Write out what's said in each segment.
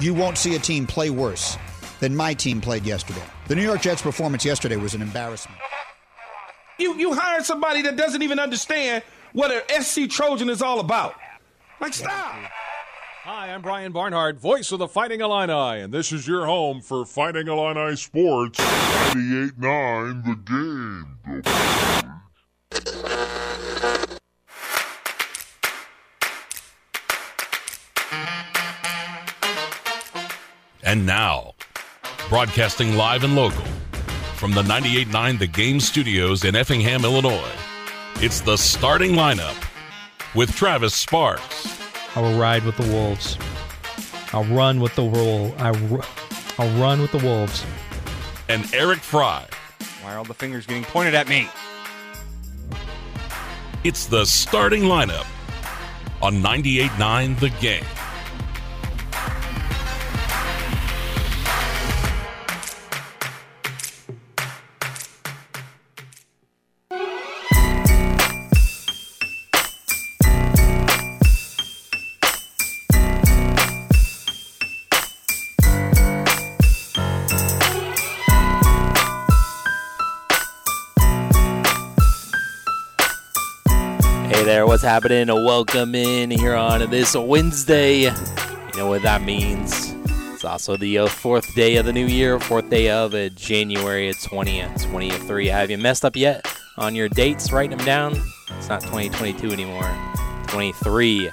You won't see a team play worse than my team played yesterday. The New York Jets' performance yesterday was an embarrassment. You you hired somebody that doesn't even understand what an SC Trojan is all about. Like stop. Hi, I'm Brian Barnhart, voice of the Fighting Illini, and this is your home for Fighting Illini Sports 98.9 The Game. And now, broadcasting live and local from the 98.9 The Game studios in Effingham, Illinois, it's the starting lineup with Travis Sparks, I will ride with the wolves. I'll run with the roll. I ru- I'll run with the wolves. and Eric Fry. Why are all the fingers getting pointed at me? It's the starting lineup on 98.9 The Game. Happening? Welcome in here on this Wednesday. You know what that means. It's also the uh, fourth day of the new year, fourth day of uh, January 2023. Have you messed up yet on your dates? Write them down. It's not 2022 anymore. 23.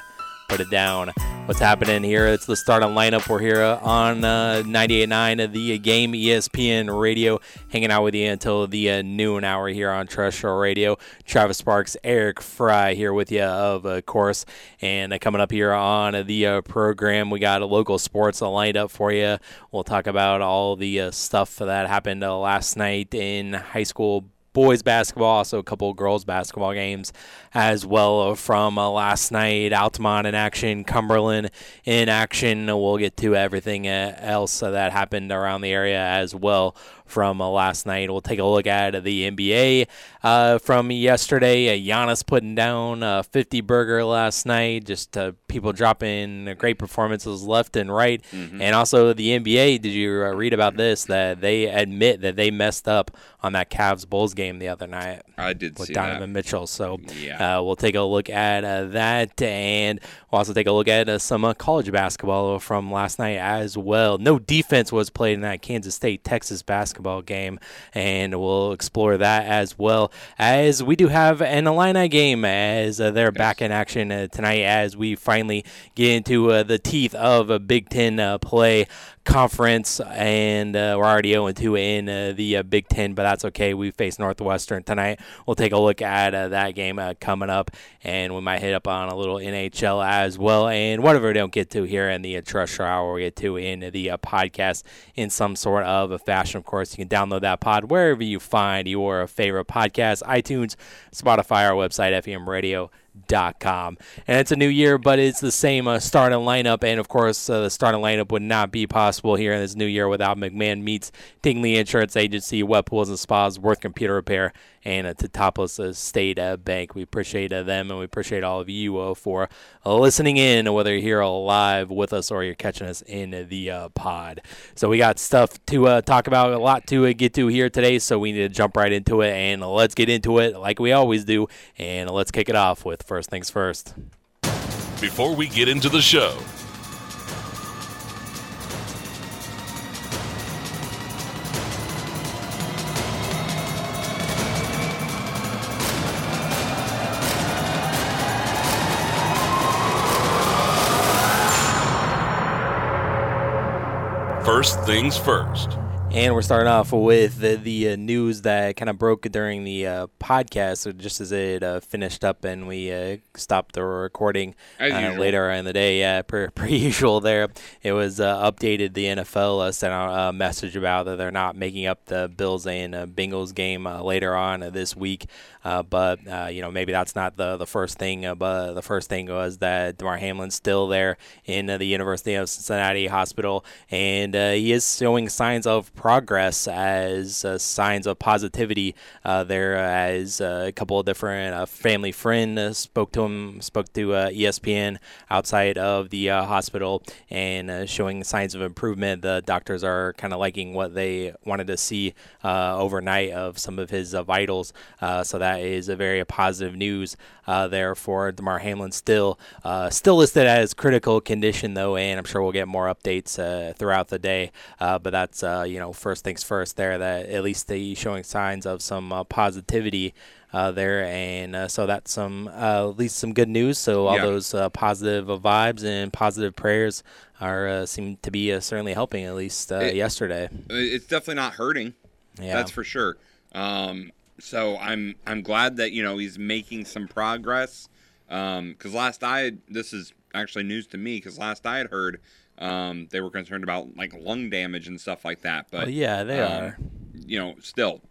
Put it down. What's happening here? It's the starting lineup. We're here on uh, 98.9 the game ESPN radio, hanging out with you until the uh, noon hour here on Terrestrial Radio. Travis Sparks, Eric Fry here with you, of uh, course. And uh, coming up here on the uh, program, we got local sports lined up for you. We'll talk about all the uh, stuff that happened uh, last night in high school boys basketball, also a couple girls basketball games as well from uh, last night. Altamont in action, Cumberland in action. We'll get to everything uh, else that happened around the area as well from uh, last night. We'll take a look at the NBA uh, from yesterday. Uh, Giannis putting down a 50 burger last night. Just uh, people dropping great performances left and right. And also the NBA. Did you uh, read about this? That they admit that they messed up on that Cavs Bulls game the other night I did with Donovan that. Mitchell. So Yeah. Uh, we'll take a look at uh, that, and we'll also take a look at uh, some uh, college basketball from last night as well. No defense was played in that Kansas State Texas basketball game, and we'll explore that as well as we do have an Illini game as uh, they're back in action uh, tonight as we finally get into the teeth of a Big Ten play conference, and uh, we're already 0 2 in uh, the uh, Big Ten, but that's okay. We face Northwestern tonight. We'll take a look at uh, that game uh, coming up, and we might hit up on a little NHL as well, and whatever we don't get to here in the Treasure Hour, we get to in the uh, podcast in some sort of a fashion. Of course, you can download that pod wherever you find your favorite podcast iTunes, Spotify, our website, FM Radio com. And it's a new year but it's the same uh, starting lineup. And of course uh, the starting lineup would not be possible here in this new year without mcmahon meets tingley insurance agency wet pools and spas worth computer repair and Teutopolis state uh, bank. We appreciate uh, them and we appreciate all of you uh, for listening in whether you're here live with us or you're catching us in the pod. So we got stuff to talk about a lot to get to here today so we need to jump right into it and let's get into it like we always do and let's kick it off with first things first. Before we get into the show, first things first. And we're starting off with the, the uh, news that kind of broke during the uh, podcast, so just as it uh, finished up and we uh, stopped the recording As uh, later in the day. Yeah, per, per usual there. It was uh, updated. The NFL uh, sent out a message about that they're not making up the Bills and uh, Bengals game uh, later on uh, this week. Uh, but uh, you know maybe that's not the the first thing. Uh, but the first thing was that Damar Hamlin's still there in the University of Cincinnati hospital, and uh, he is showing signs of progress as uh, signs of positivity uh, there as a couple of different family friend uh, spoke to him spoke to ESPN outside of the hospital and showing signs of improvement the doctors are kind of liking what they wanted to see overnight of some of his vitals so that is a very positive news there for Damar Hamlin still still listed as critical condition though and I'm sure we'll get more updates throughout the day but that's you know first things first there that at least he's showing signs of some uh, positivity uh, there, and uh, so that's some uh, at least some good news. So all yeah. those uh, positive vibes and positive prayers are uh, seem to be certainly helping at least it, yesterday. It's definitely not hurting. Yeah, that's for sure. Um, so I'm I'm glad that you know he's making some progress. Because um, last I had, this is actually news to me because last I had heard um, they were concerned about like lung damage and stuff like that. But yeah, they um, are. You know, still,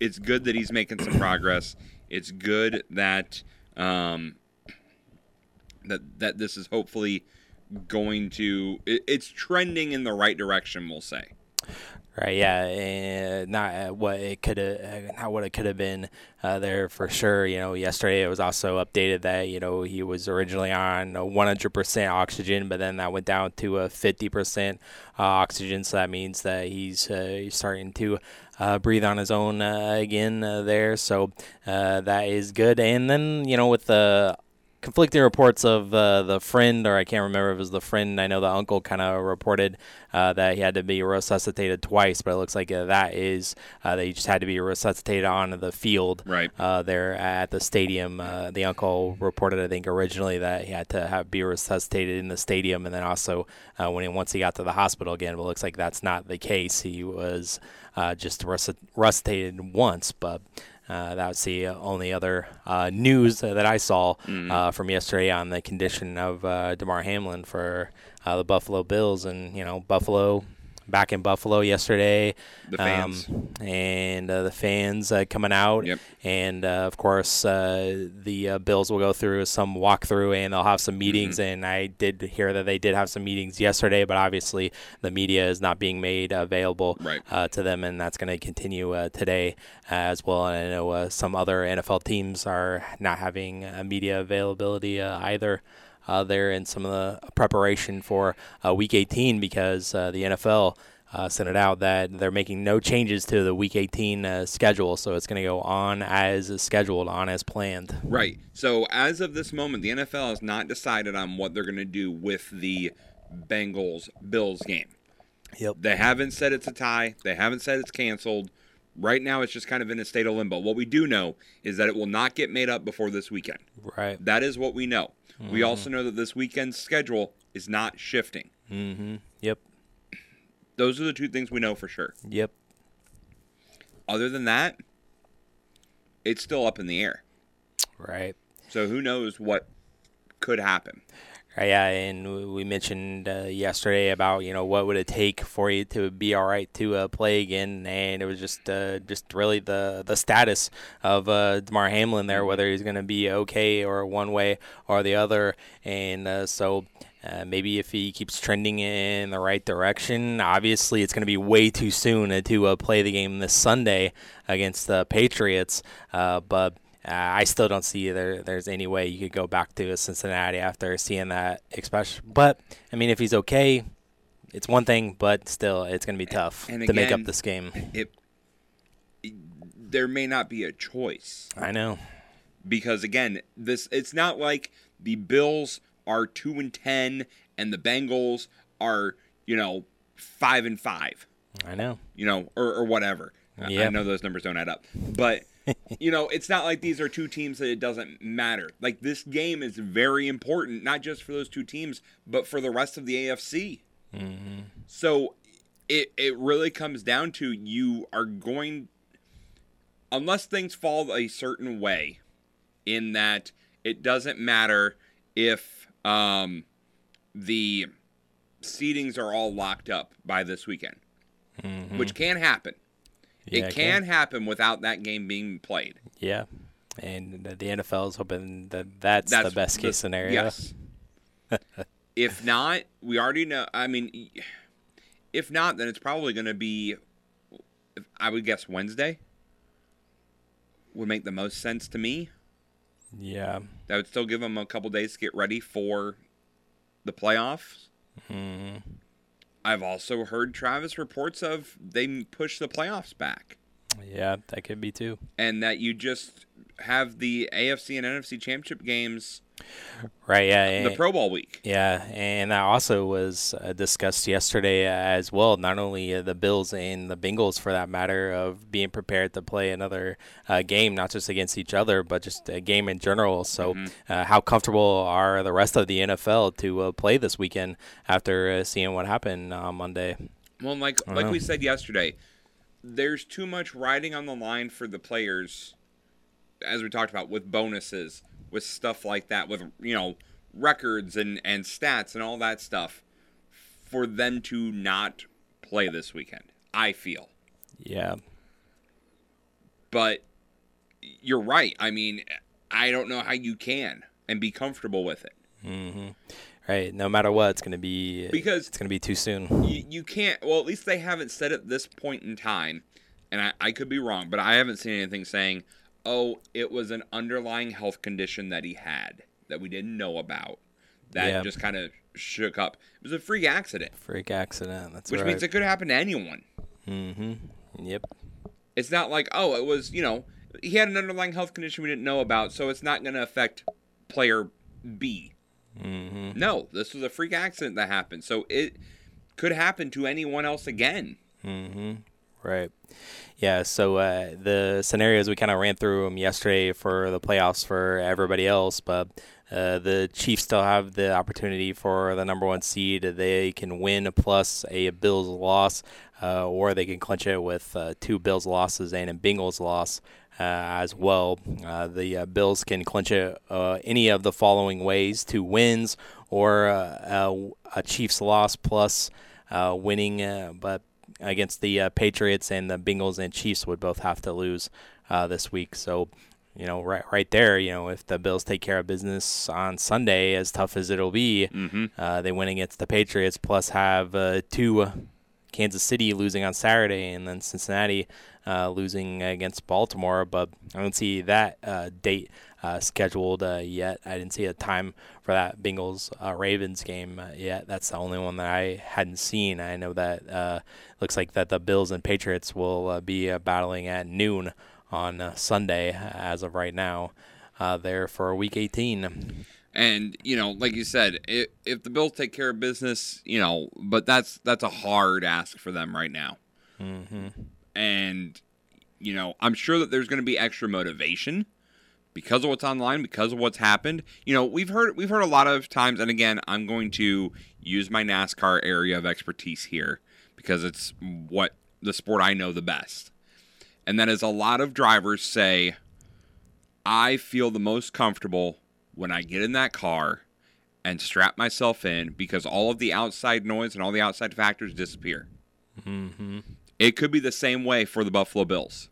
it's good that he's making some progress. It's good that um, that that this is hopefully going to. It, it's trending in the right direction. We'll say. Right. Yeah. And not what it could have, not what it could have been uh, there for sure. You know, yesterday it was also updated that you know he was originally on 100% oxygen, but then that went down to a 50% uh, oxygen. So that means that he's, uh, he's starting to uh, breathe on his own uh, again uh, there. So uh, that is good. And then you know with the conflicting reports of uh, the friend, or I can't remember if it was the friend. I know the uncle kind of reported uh, that he had to be resuscitated twice, but it looks like uh, that is uh, that he just had to be resuscitated on the field right. Uh, there at the stadium. Uh, the uncle reported, I think, originally that he had to have be resuscitated in the stadium, and then also when he once he got to the hospital again. But it looks like that's not the case. He was just resuscitated once, but. Uh, that was the only other uh, news that I saw mm. uh, from yesterday on the condition of uh, Damar Hamlin for uh, the Buffalo Bills, and you know Buffalo back in Buffalo yesterday. The fans. Um, and uh, the fans uh, coming out. Yep. And uh, of course, uh, the uh, Bills will go through some walkthrough and they'll have some meetings. Mm-hmm. And I did hear that they did have some meetings yesterday, but obviously the media is not being made available right. Uh, to them. And that's going to continue today as well. And I know some other NFL teams are not having media availability either uh, there in some of the preparation for uh, Week 18 because uh, the NFL uh, sent it out that they're making no changes to the Week 18 uh, schedule, so it's going to go on as scheduled, on as planned. Right. So as of this moment, the NFL has not decided on what they're going to do with the Bengals Bills game. Yep. They haven't said it's a tie. They haven't said it's canceled. Right now, it's just kind of in a state of limbo. What we do know is that it will not get made up before this weekend. Right. That is what we know. Mm-hmm. We also know that this weekend's schedule is not shifting. Mm-hmm. Yep. Those are the two things we know for sure. Yep. Other than that, it's still up in the air. Right. So who knows what could happen? Uh, yeah, and we mentioned uh, yesterday about you know what would it take for you to be all right to uh, play again, and it was just uh, just really the the status of uh, Damar Hamlin there, whether he's going to be okay or one way or the other, and uh, so. Uh, maybe if he keeps trending in the right direction, obviously it's going to be way too soon to play the game this Sunday against the Patriots. but uh, I still don't see there there's any way you could go back to Cincinnati after seeing that especially but I mean if he's okay it's one thing but still it's going to be tough and to make up this game. it, there may not be a choice. I know. Because again this it's not like the Bills are 2 and 10 and the Bengals are you know 5 and 5 I know. You know or, or whatever. Yep. I know those numbers don't add up. But you know, it's not like these are two teams that it doesn't matter. Like this game is very important, not just for those two teams, but for the rest of the AFC. Mm-hmm. So it it really comes down to you are going unless things fall a certain way in that it doesn't matter if um, the seedings are all locked up by this weekend, mm-hmm. which can happen. Yeah, it can, happen without that game being played. Yeah, and the NFL is hoping that that's, that's the best the, case scenario. Yes. if not, we already know. I mean, if not, then it's probably going to be, I would guess Wednesday. Would make the most sense to me. Yeah. That would still give them a couple days to get ready for the playoffs. hmm I've also heard Travis reports of they push the playoffs back Yeah, that could be too. and that you just have the AFC and NFC championship games Right. Yeah. the and- Pro Bowl week. Yeah, and that also was uh, discussed yesterday as well. Not only uh, the Bills and the Bengals, for that matter, of being prepared to play another uh, game, not just against each other, but just a game in general. So, uh, how comfortable are the rest of the NFL to uh, play this weekend after uh, seeing what happened on Monday? Well, like like know. we said yesterday, there's too much riding on the line for the players, as we talked about with bonuses, with stuff like that, with you know records and and stats and all that stuff, for them to not play this weekend. I feel, Yeah, but you're right. I mean, I don't know how you can and be comfortable with it Mm-hmm. right. No matter what, it's going to be because it's going to be too soon. you, you can't well at least they haven't said at this point in time and I, I could be wrong but i haven't seen anything saying oh it was an underlying health condition that he had that we didn't know about that Yeah. just kind of shook up it was a freak accident Freak accident. That's right. which right. means it could happen to anyone Mm-hmm. Yep. it's not like oh it was you know he had an underlying health condition we didn't know about so it's not going to affect player b hmm no this was a freak accident that happened so it could happen to anyone else again hmm Right. Yeah. So uh, the scenarios we kind of ran through them yesterday for the playoffs for everybody else, but uh, the Chiefs still have the opportunity for the number one seed. They can win plus a Bills loss, uh, or they can clinch it with uh, two Bills losses and a Bengals loss. Uh, as well, uh, the Bills can clinch it any of the following ways: two wins or a, Chiefs loss plus winning, but against the uh, Patriots and the Bengals and Chiefs would both have to lose uh, this week. So, you know, right right there, you know, if the Bills take care of business on Sunday, as tough as it'll be, mm-hmm. uh, they win against the Patriots, plus have uh, two uh, Kansas City losing on Saturday, and then Cincinnati uh, losing against Baltimore. But I don't see that uh, date uh, scheduled uh, yet. I didn't see a time for that Bengals uh, Ravens game uh, yet. That's the only one that I hadn't seen. I know that uh, looks like that the Bills and Patriots will uh, be uh, battling at noon on uh, Sunday as of right now. Uh, there for Week 18. And you know, like you said, if, if the Bills take care of business, you know, but that's that's a hard ask for them right now. Mm-hmm. And you know, I'm sure that there's going to be extra motivation because of what's online, because of what's happened. You know, we've heard we've heard a lot of times, and again, I'm going to use my NASCAR area of expertise here because it's what the sport I know the best. And that is a lot of drivers say, I feel the most comfortable when I get in that car and strap myself in because all of the outside noise and all the outside factors disappear. Mm-hmm. It could be the same way for the Buffalo Bills.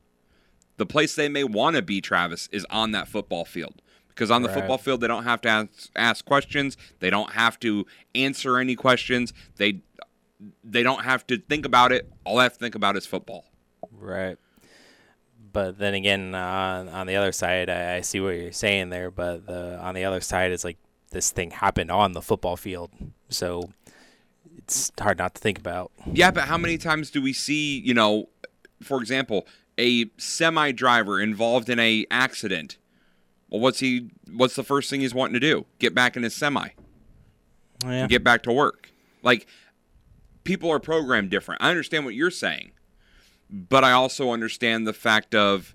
The place they may want to be, Travis, is on that football field. Because on the Right. football field, they don't have to ask, ask questions. They don't have to answer any questions. They they don't have to think about it. All they have to think about is football. Right. But then again, uh, on the other side, I, I see what you're saying there. But the, on the other side, it's like this thing happened on the football field, so it's hard not to think about. Yeah, but how many times do we see, you know, for example, a semi driver involved in a accident? Well, what's he? What's the first thing he's wanting to do? Get back in his semi. Oh, yeah. get back to work. Like people are programmed different. I understand what you're saying, but I also understand the fact of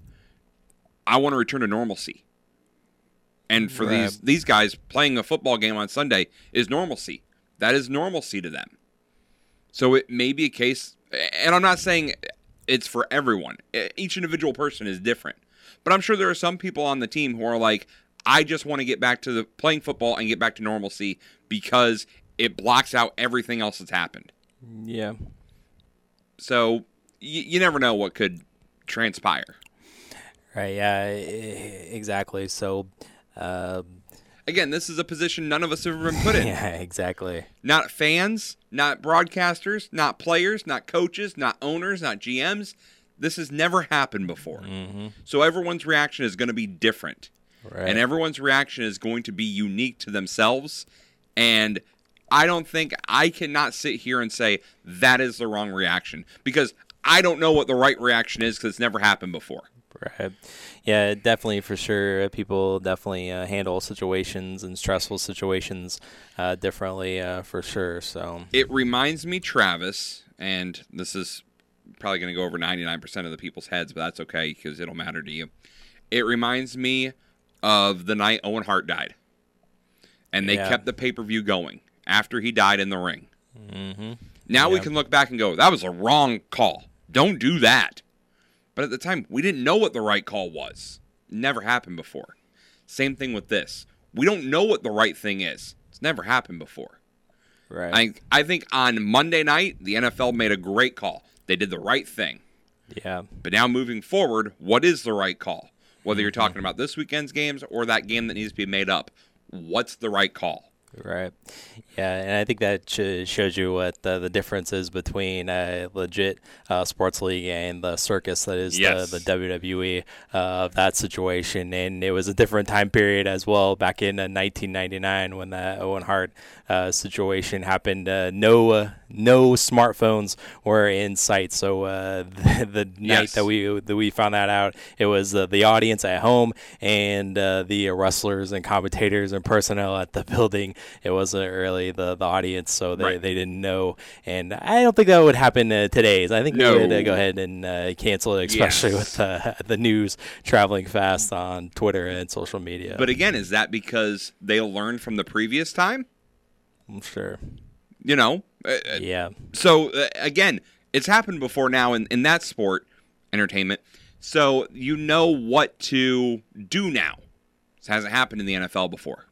I want to return to normalcy. And for Right. these these guys playing a football game on Sunday is normalcy. That is normalcy to them. So it may be a case and I'm not saying it's for everyone. Each individual person is different. But I'm sure there are some people on the team who are like I just want to get back to the playing football and get back to normalcy because it blocks out everything else that's happened. Yeah. So y- you never know what could transpire. Right. Yeah. Exactly. So, uh, Again, this is a position none of us have ever been put in. Yeah, exactly. Not fans, not broadcasters, not players, not coaches, not owners, not GMs. This has never happened before. Mm-hmm. So everyone's reaction is going to be different. Right. And everyone's reaction is going to be unique to themselves. And I don't think I cannot sit here and say that is the wrong reaction because I don't know what the right reaction is because it's never happened before. Right. Yeah, definitely for sure. People definitely uh, handle situations and stressful situations uh, differently uh, for sure. So It reminds me, Travis, and this is probably going to go over 99% of the people's heads, but that's okay because it'll matter to you. It reminds me of the night Owen Hart died. And they Yeah. kept the pay per view going after he died in the ring. Mm-hmm. Now we can look back and go, that was a wrong call. Don't do that. But at the time, we didn't know what the right call was. Never happened before. Same thing with this. We don't know what the right thing is. It's never happened before. right. I I think on Monday night the NFL made a great call. They did the right thing. yeah. But now moving forward, what is the right call? Whether Mm-hmm. you're talking about this weekend's games or that game that needs to be made up, what's the right call? Right. Yeah, and I think that sh- shows you what the, the difference is between a legit uh, sports league and the circus that is Yes. the, the WWE uh, of that situation. And it was a different time period as well back in uh, 1999 when the Owen Hart uh, situation happened. Uh, no, uh, no smartphones were in sight. So uh, the, the night that we that we found that out, it was uh, the audience at home and uh, the wrestlers and commentators and personnel at the building. It wasn't really the, the audience, so they, Right. they didn't know. And I don't think that would happen uh, today. I think No. we would uh, go ahead and uh, cancel it, especially Yes. with uh, the news traveling fast on Twitter and social media. But again, is that because they learned from the previous time? I'm sure. You know, Uh, uh, Yeah. so uh, again, it's happened before now in, in that sport entertainment. So you know what to do now. This hasn't happened in the NFL before.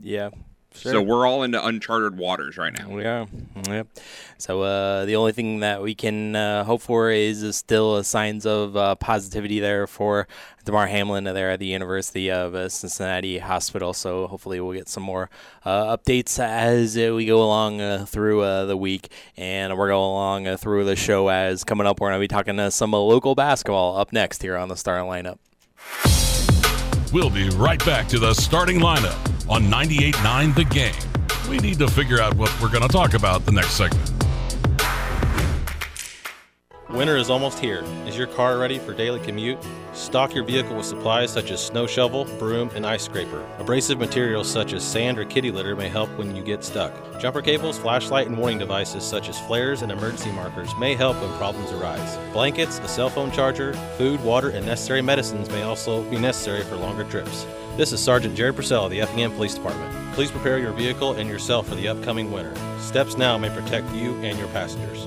Yeah. Sure. So we're all into uncharted waters right now. We are. Yep. So uh, the only thing that we can uh, hope for is uh, still signs of uh, positivity there for Damar Hamlin there at the University of uh, Cincinnati Hospital. So hopefully we'll get some more uh, updates as uh, we go along uh, through uh, the week, and we're going along uh, through the show. As coming up, we're going to be talking uh, some uh, local basketball up next here on the starting lineup. We'll be right back to the starting lineup on 98.9 The Game. We need to figure out what we're going to talk about the next segment. Winter is almost here. Is your car ready for daily commute? Stock your vehicle with supplies such as snow shovel, broom, and ice scraper. Abrasive materials such as sand or kitty litter may help when you get stuck. Jumper cables, flashlight, and warning devices such as flares and emergency markers may help when problems arise. Blankets, a cell phone charger, food, water, and necessary medicines may also be necessary for longer trips. This is Sergeant Jerry Purcell of the Effingham Police Department. Please prepare your vehicle and yourself for the upcoming winter. Steps now may protect you and your passengers.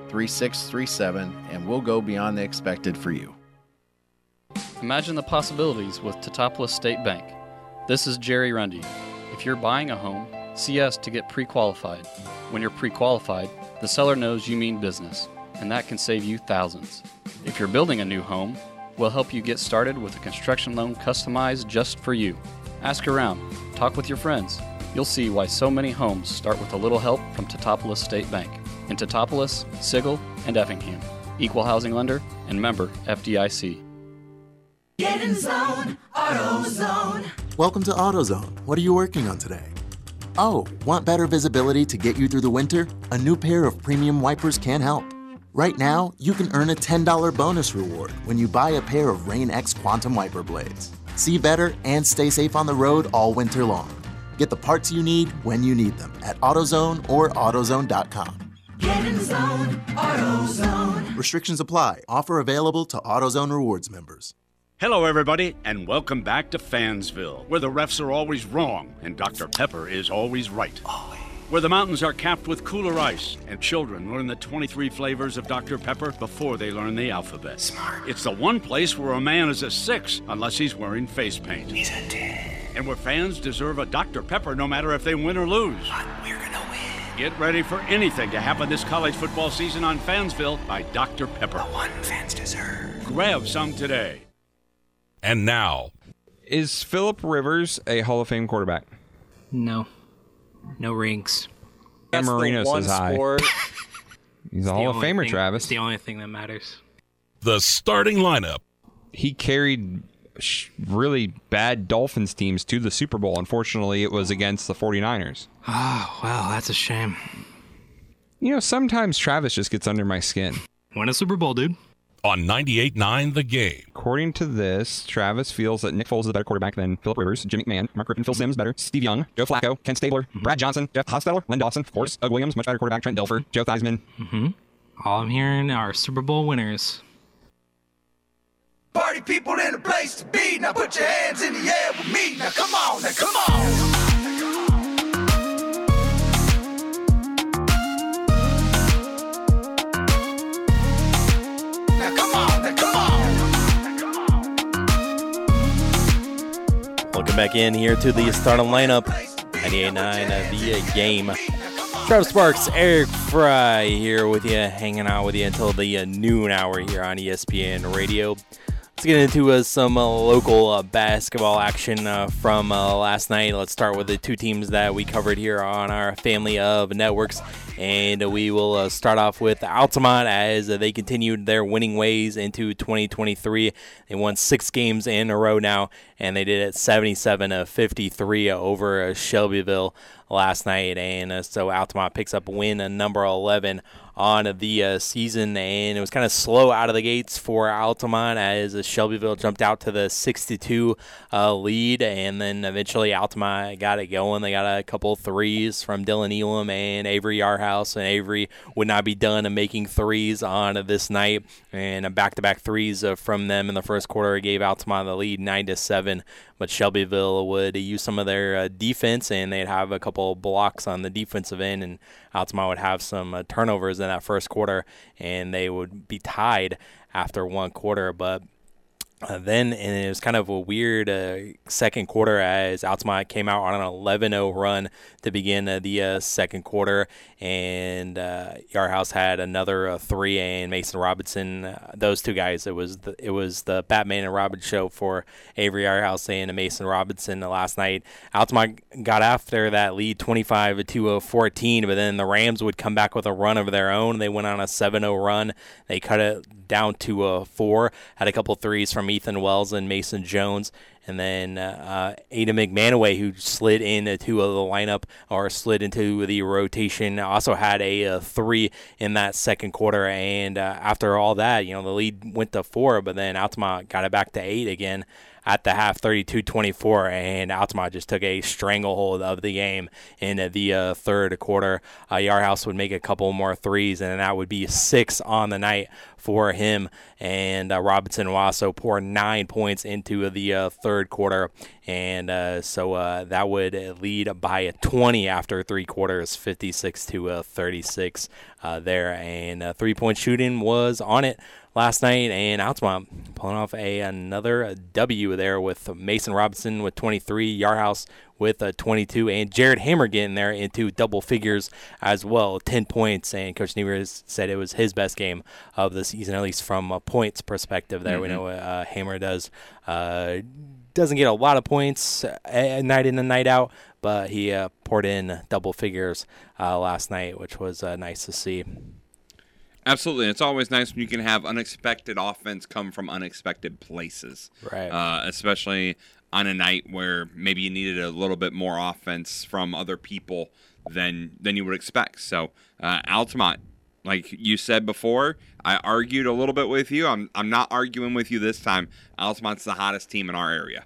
3637 and we'll go beyond the expected for you. Imagine the possibilities with Teutopolis State Bank. This is Jerry Rundy. If you're buying a home, see us to get pre qualified. When you're pre qualified, the seller knows you mean business, and that can save you thousands. If you're building a new home, we'll help you get started with a construction loan customized just for you. Ask around, talk with your friends. You'll see why so many homes start with a little help from Teutopolis State Bank in Teutopolis, Sigel, and Effingham. Equal housing lender and member FDIC. Get in zone, AutoZone. Welcome to AutoZone. What are you working on today? Oh, want better visibility to get you through the winter? A new pair of premium wipers can help. Right now, you can earn a $10 bonus reward when you buy a pair of Rain X Quantum Wiper blades. See better and stay safe on the road all winter long. Get the parts you need when you need them at AutoZone or AutoZone.com. Get in zone, AutoZone. Restrictions apply. Offer available to AutoZone Rewards members. Hello, everybody, and welcome back to Fansville, where the refs are always wrong and Dr. Pepper is always right. Where the mountains are capped with cooler ice and children learn the 23 flavors of Dr. Pepper before they learn the alphabet. Smart. It's the one place where a man is a six unless he's wearing face paint. He's a 10. And where fans deserve a Dr. Pepper no matter if they win or lose. But we're gonna win. Get ready for anything to happen this college football season on Fansville by Dr. Pepper. The one fans deserve. Grab some today. And now, Is Philip Rivers a Hall of Fame quarterback? No. No rings. Dan Marino says hi. He's a Hall of Famer, thing- Travis. It's the only thing that matters. the starting lineup. He carried sh- really bad Dolphins teams to the Super Bowl. Unfortunately, it was against the 49ers. Oh, wow, that's a shame. You know, sometimes Travis just gets under my skin. Win a Super Bowl, dude. On 98.9 The Game. According to this, Travis feels that Nick Foles is a better quarterback than Philip Rivers, Jimmy McMahon, Mark Griffin, Phil Simms better, Steve Young, Joe Flacco, Ken Stabler, Brad Johnson, Jeff Hostetler, Len Dawson, of course, Doug Williams, much better quarterback, Trent Dilfer, Joe Theismann. Mm-hmm. All I'm hearing are Super Bowl winners. Party people in the place to be. Now put your hands in the air with me. Now come on, now come on. Now come on, now come on. Welcome back in here to the starting lineup. 98.9 the game. Travis Sparks, Eric Fry here with you, hanging out with you until the uh, noon hour here on ESPN Radio. Let's get into uh, some uh, local uh, basketball action uh, from uh, last night. Let's start with the two teams that we covered here on our family of networks. And we will uh, start off with Altamont as uh, they continued their winning ways into 2023. They won six games in a row now, and they did it 77 of 53 over uh, Shelbyville last night. And uh, so Altamont picks up win uh, number 11 on the uh, season, and it was kind of slow out of the gates for Altamont as uh, Shelbyville jumped out to the 62 uh, lead, and then eventually Altamont got it going. They got a couple threes from Dylan Elam and Avery Yarhouse, and Avery would not be done making threes on this night, and a back-to-back threes uh, from them in the first quarter gave Altamont the lead, nine to seven. But Shelbyville would use some of their uh, defense, and they'd have a couple blocks on the defensive end, and Altamont would have some uh, turnovers in that first quarter, and they would be tied after one quarter. But uh, then, and it was kind of a weird uh, second quarter as Altamont came out on an 11-0 run to begin uh, the uh, second quarter, and uh, Yarhouse had another uh, three, and Mason Robinson, those two guys, it was the, it was the Batman and Robin show for Avery Yarhouse and Mason Robinson last night. Altamont got after that lead 25 to 14, but then the Rams would come back with a run of their own. They went on a 7-0 run. They cut it down to a four. Had a couple threes from Ethan Wells and Mason Jones, and then uh, Ada McManaway, who slid into the lineup or slid into the rotation, also had a, uh three in that second quarter. And uh, after all that, you know, the lead went to four, but then Altamont got it back to eight again at the half 32-24 and Altamont just took a stranglehold of the game in the uh, third quarter. Uh, Yarhouse would make a couple more threes and that would be six on the night for him. And uh, Robinson will also pour nine points into the uh, third quarter. And uh, so uh, that would lead by a 20 after three quarters 56 to uh, 36 uh, there. And three point shooting was on it last night, and Altamont pulling off a another W there with Mason Robinson with 23, Yarhouse with uh, 22, and Jared Hammer getting there into double figures as well, 10 points. And Coach Nevers said it was his best game of the season, at least from a points perspective. There, we Mhm. know what uh, Hammer does. Uh, doesn't get a lot of points uh, night in and night out, but he uh, poured in double figures uh, last night, which was uh, nice to see. Absolutely. It's always nice when you can have unexpected offense come from unexpected places. Right. Uh, especially on a night where maybe you needed a little bit more offense from other people than than you would expect. So uh, Altamont, like you said before, I argued a little bit with you. I'm I'm not arguing with you this time. Altamont's the hottest team in our area.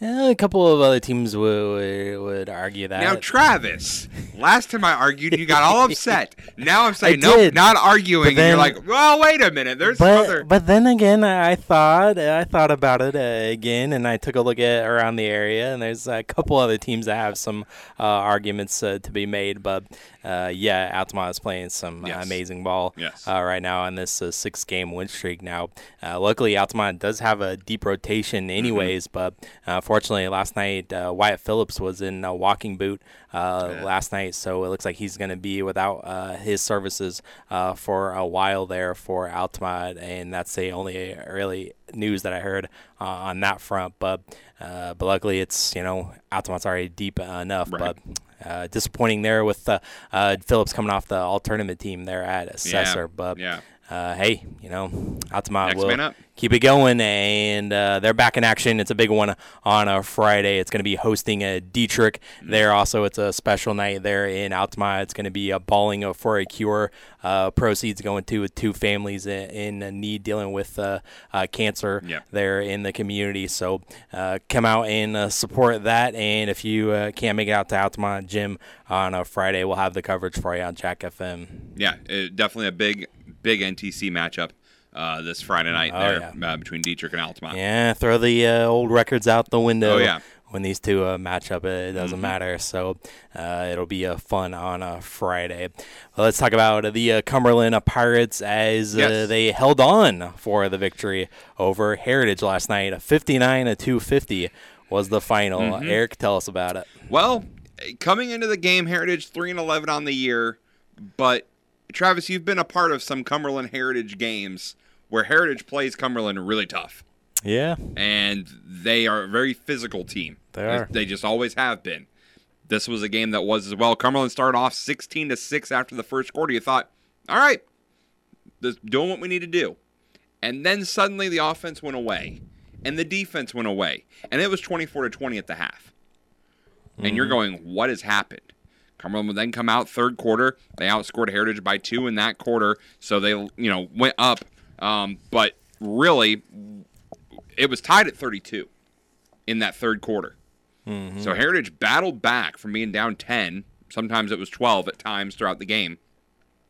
Yeah, a couple of other teams would would, argue that. Now, Travis, last time I argued, you got all upset. Now I'm saying, I nope, not arguing. But and you're like, well, wait a minute. There's but other. but then again, I thought I thought about it uh, again, and I took a look at around the area, and there's a couple other teams that have some uh, arguments uh, to be made. But uh, yeah, Altamont is playing some uh, Yes. amazing ball Yes. uh, right now on this uh, six-game win streak. Now, uh, luckily, Altamont does have a deep rotation, anyways. But uh, fortunately, last night uh, Wyatt Phillips was in a walking boot uh, last night, so it looks like he's going to be without uh, his services uh, for a while there for Altamont, and that's the only really news that I heard uh, on that front. But uh, but luckily, it's you know Altamont's already deep enough, Right. but. Uh, disappointing there with uh, uh, Phillips coming off the all tournament team there at Assessor, but yeah. Uh, hey, you know, Altamont Next will keep it going, and uh, they're back in action. It's a big one on a Friday. It's going to be hosting a Dietrich there. Also, it's a special night there in Altamont. It's going to be a balling for a cure. Uh, proceeds going to two families in, in need dealing with uh, uh, cancer Yeah. there in the community. So uh, come out and uh, support that. And if you uh, can't make it out to Altamont Gym on a Friday, we'll have the coverage for you on Jack FM. Yeah, it, definitely a big, big NTC matchup uh, this Friday night Oh, there uh, between Dietrich and Altamont. Yeah, throw the uh, old records out the window. Oh, yeah. When these two uh, match up, it doesn't Mhm. matter. So uh, it'll be uh, fun on a Friday. Well, let's talk about the uh, Cumberland uh, Pirates as uh, Yes. they held on for the victory over Heritage last night. A 59 to 250 was the final. Mhm. Eric, tell us about it. Well, coming into the game, Heritage three and eleven on the year, but Travis, you've been a part of some Cumberland Heritage games where Heritage plays Cumberland really tough, Yeah. and they are a very physical team. They are. They just always have been. This was a game that was as well. Cumberland started off sixteen to six after the first quarter. You thought, all right, this doing what we need to do, and then suddenly the offense went away, and the defense went away, and it was twenty four to twenty at the half and you're Mhm. going, what has happened? Cumberland would then come out third quarter. They outscored Heritage by two in that quarter, so they you know went up. Um, but really, it was tied at 32 in that third quarter. Mhm. So Heritage battled back from being down 10. Sometimes it was 12 at times throughout the game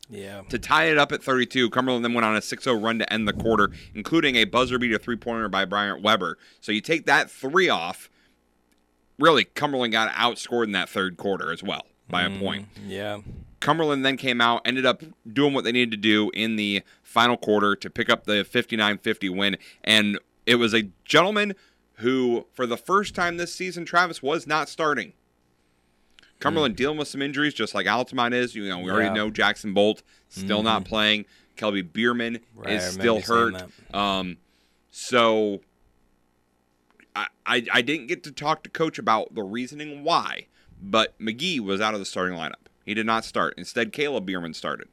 Yeah. to tie it up at 32. Cumberland then went on a 6-0 run to end the quarter, including a buzzer beater three-pointer by Bryant Weber. So you take that three off. Really, Cumberland got outscored in that third quarter as well by a point. Yeah. Cumberland then came out, ended up doing what they needed to do in the final quarter to pick up the 59-50 win, and it was a gentleman who, for the first time this season, Travis was not starting. Cumberland dealing with some injuries, just like Altamont is. You know, we already Yeah. know Jackson Bolt still not Mhm. playing. Kelby Bierman Right, is still hurt. Um, so I, I I didn't get to talk to coach about the reasoning why, but McGee was out of the starting lineup. He did not start. Instead, Caleb Bierman started.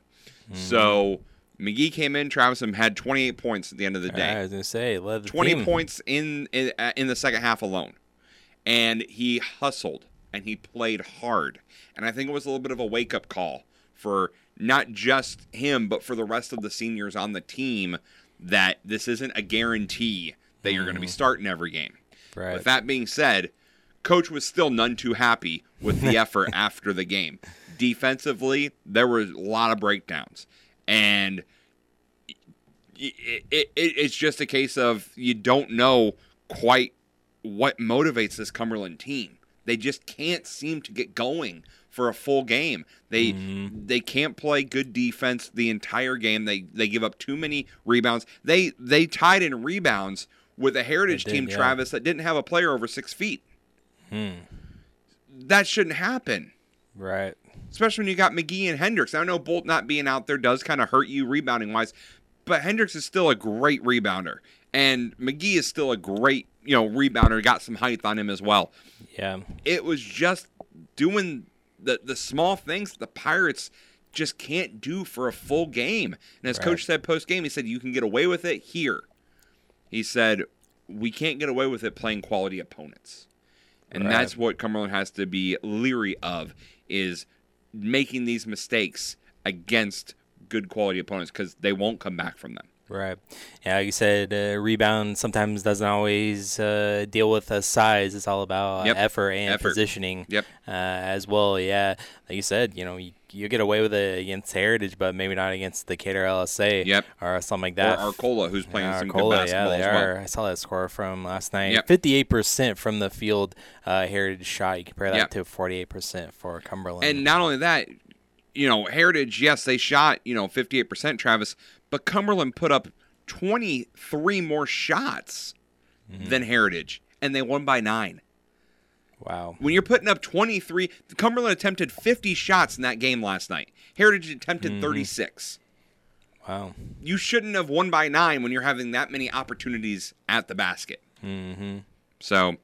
So McGee came in. Travis had 28 points at the end of the day. I was gonna say led the 20 team. points in, in uh, in the second half alone, and he hustled and he played hard. And I think it was a little bit of a wake up call for not just him, but for the rest of the seniors on the team that this isn't a guarantee that you're going to be starting every game. Right. With that being said, coach was still none too happy with the effort after the game. Defensively, there were a lot of breakdowns, and it, it, it, it's just a case of you don't know quite what motivates this Cumberland team. They just can't seem to get going for a full game. They mm-hmm. they can't play good defense the entire game. They they give up too many rebounds. They they tied in rebounds with a Heritage did, team, yeah. Travis, that didn't have a player over six feet. Hmm. That shouldn't happen Right. especially when you got McGee and Hendricks. I know Bolt not being out there does kind of hurt you rebounding wise, but Hendricks is still a great rebounder, and McGee is still a great you know rebounder. Got some height on him as well. Yeah. It was just doing the the small things the Pirates just can't do for a full game. And as Right. coach said post game, he said you can get away with it here. He said we can't get away with it playing quality opponents. And Right. that's what Cumberland has to be leery of is making these mistakes against good quality opponents because they won't come back from them. Right. Yeah, like you said, uh, rebound sometimes doesn't always uh, deal with uh, size. It's all about Yep. effort and Effort. positioning. Yep. Uh, as well. Yeah, like you said, you know, you, you get away with it against Heritage, but maybe not against the Cater LSA. Yep. Or something like that. Or Arcola, who's playing Yeah, some good Arcola, basketball yeah, they as well. are. I saw that score from last night. Yep. Fifty-eight percent from the field. Uh, Heritage shot. You compare that Yep. to forty-eight percent for Cumberland. And not only that, you know, Heritage, yes, they shot, you know, 58%, Travis, but Cumberland put up 23 more shots Mm-hmm. than Heritage, and they won by nine. Wow. When you're putting up 23, Cumberland attempted 50 shots in that game last night. Heritage attempted Mhm. 36. Wow. You shouldn't have won by nine when you're having that many opportunities at the basket. Mm-hmm. So,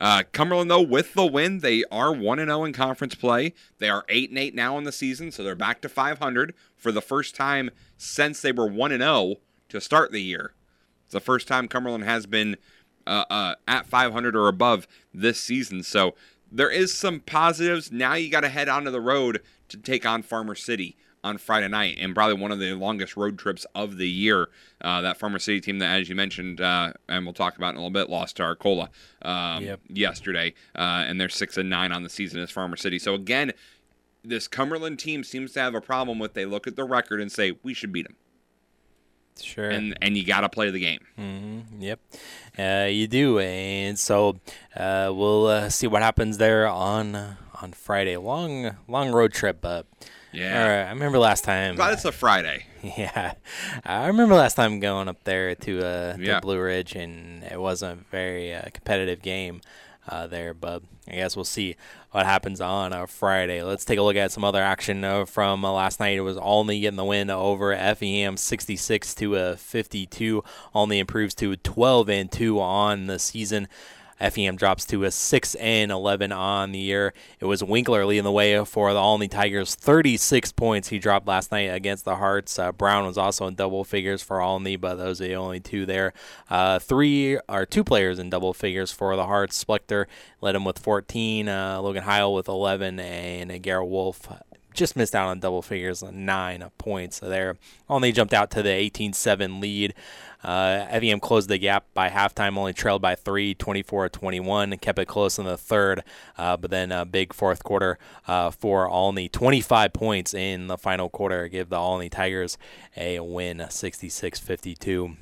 uh, Cumberland though with the win, they are one and zero in conference play. They are eight and eight now in the season, so they're back to 500 for the first time since they were one and zero to start the year. It's the first time Cumberland has been uh, uh, at 500 or above this season. So there is some positives. Now you got to head onto the road to take on Farmer City on Friday night, and probably one of the longest road trips of the year. Uh, that Farmer City team that, as you mentioned, uh, and we'll talk about in a little bit, lost to Arcola um, Yep. yesterday, uh, and they're six and nine on the season as Farmer City. So again, this Cumberland team seems to have a problem with they look at the record and say we should beat them, Sure. and and you got to play the game. Mm-hmm. Yep, uh, you do, and so uh, we'll uh, see what happens there on uh, on Friday. Long long road trip, but Yeah. all right, I remember last time. Glad it's a Friday. Yeah, I remember last time going up there to uh, to Yeah. Blue Ridge, and it wasn't a very uh, competitive game uh, there. But I guess we'll see what happens on uh, Friday. Let's take a look at some other action uh, from uh, last night. It was Olney getting the win over FEM, 66 to uh, 52. Olney improves to 12 and 2 on the season. FEM drops to a 6 and 11 on the year. It was Winkler leading the way for the Olney Tigers, 36 points he dropped last night against the Hearts. Uh, Brown was also in double figures for Olney, but those are the only two there. Uh, three or two players in double figures for the Hearts. Splecter led him with 14, uh, Logan Heil with 11, and Garrett Wolf just missed out on double figures, nine points there. Olney jumped out to the 18-7 lead. Uh, closed the gap by halftime, only trailed by three, 24-21, and kept it close in the third. Uh, but then a big fourth quarter uh, for Olney, 25 points in the final quarter, give the Olney Tigers a win, 66-52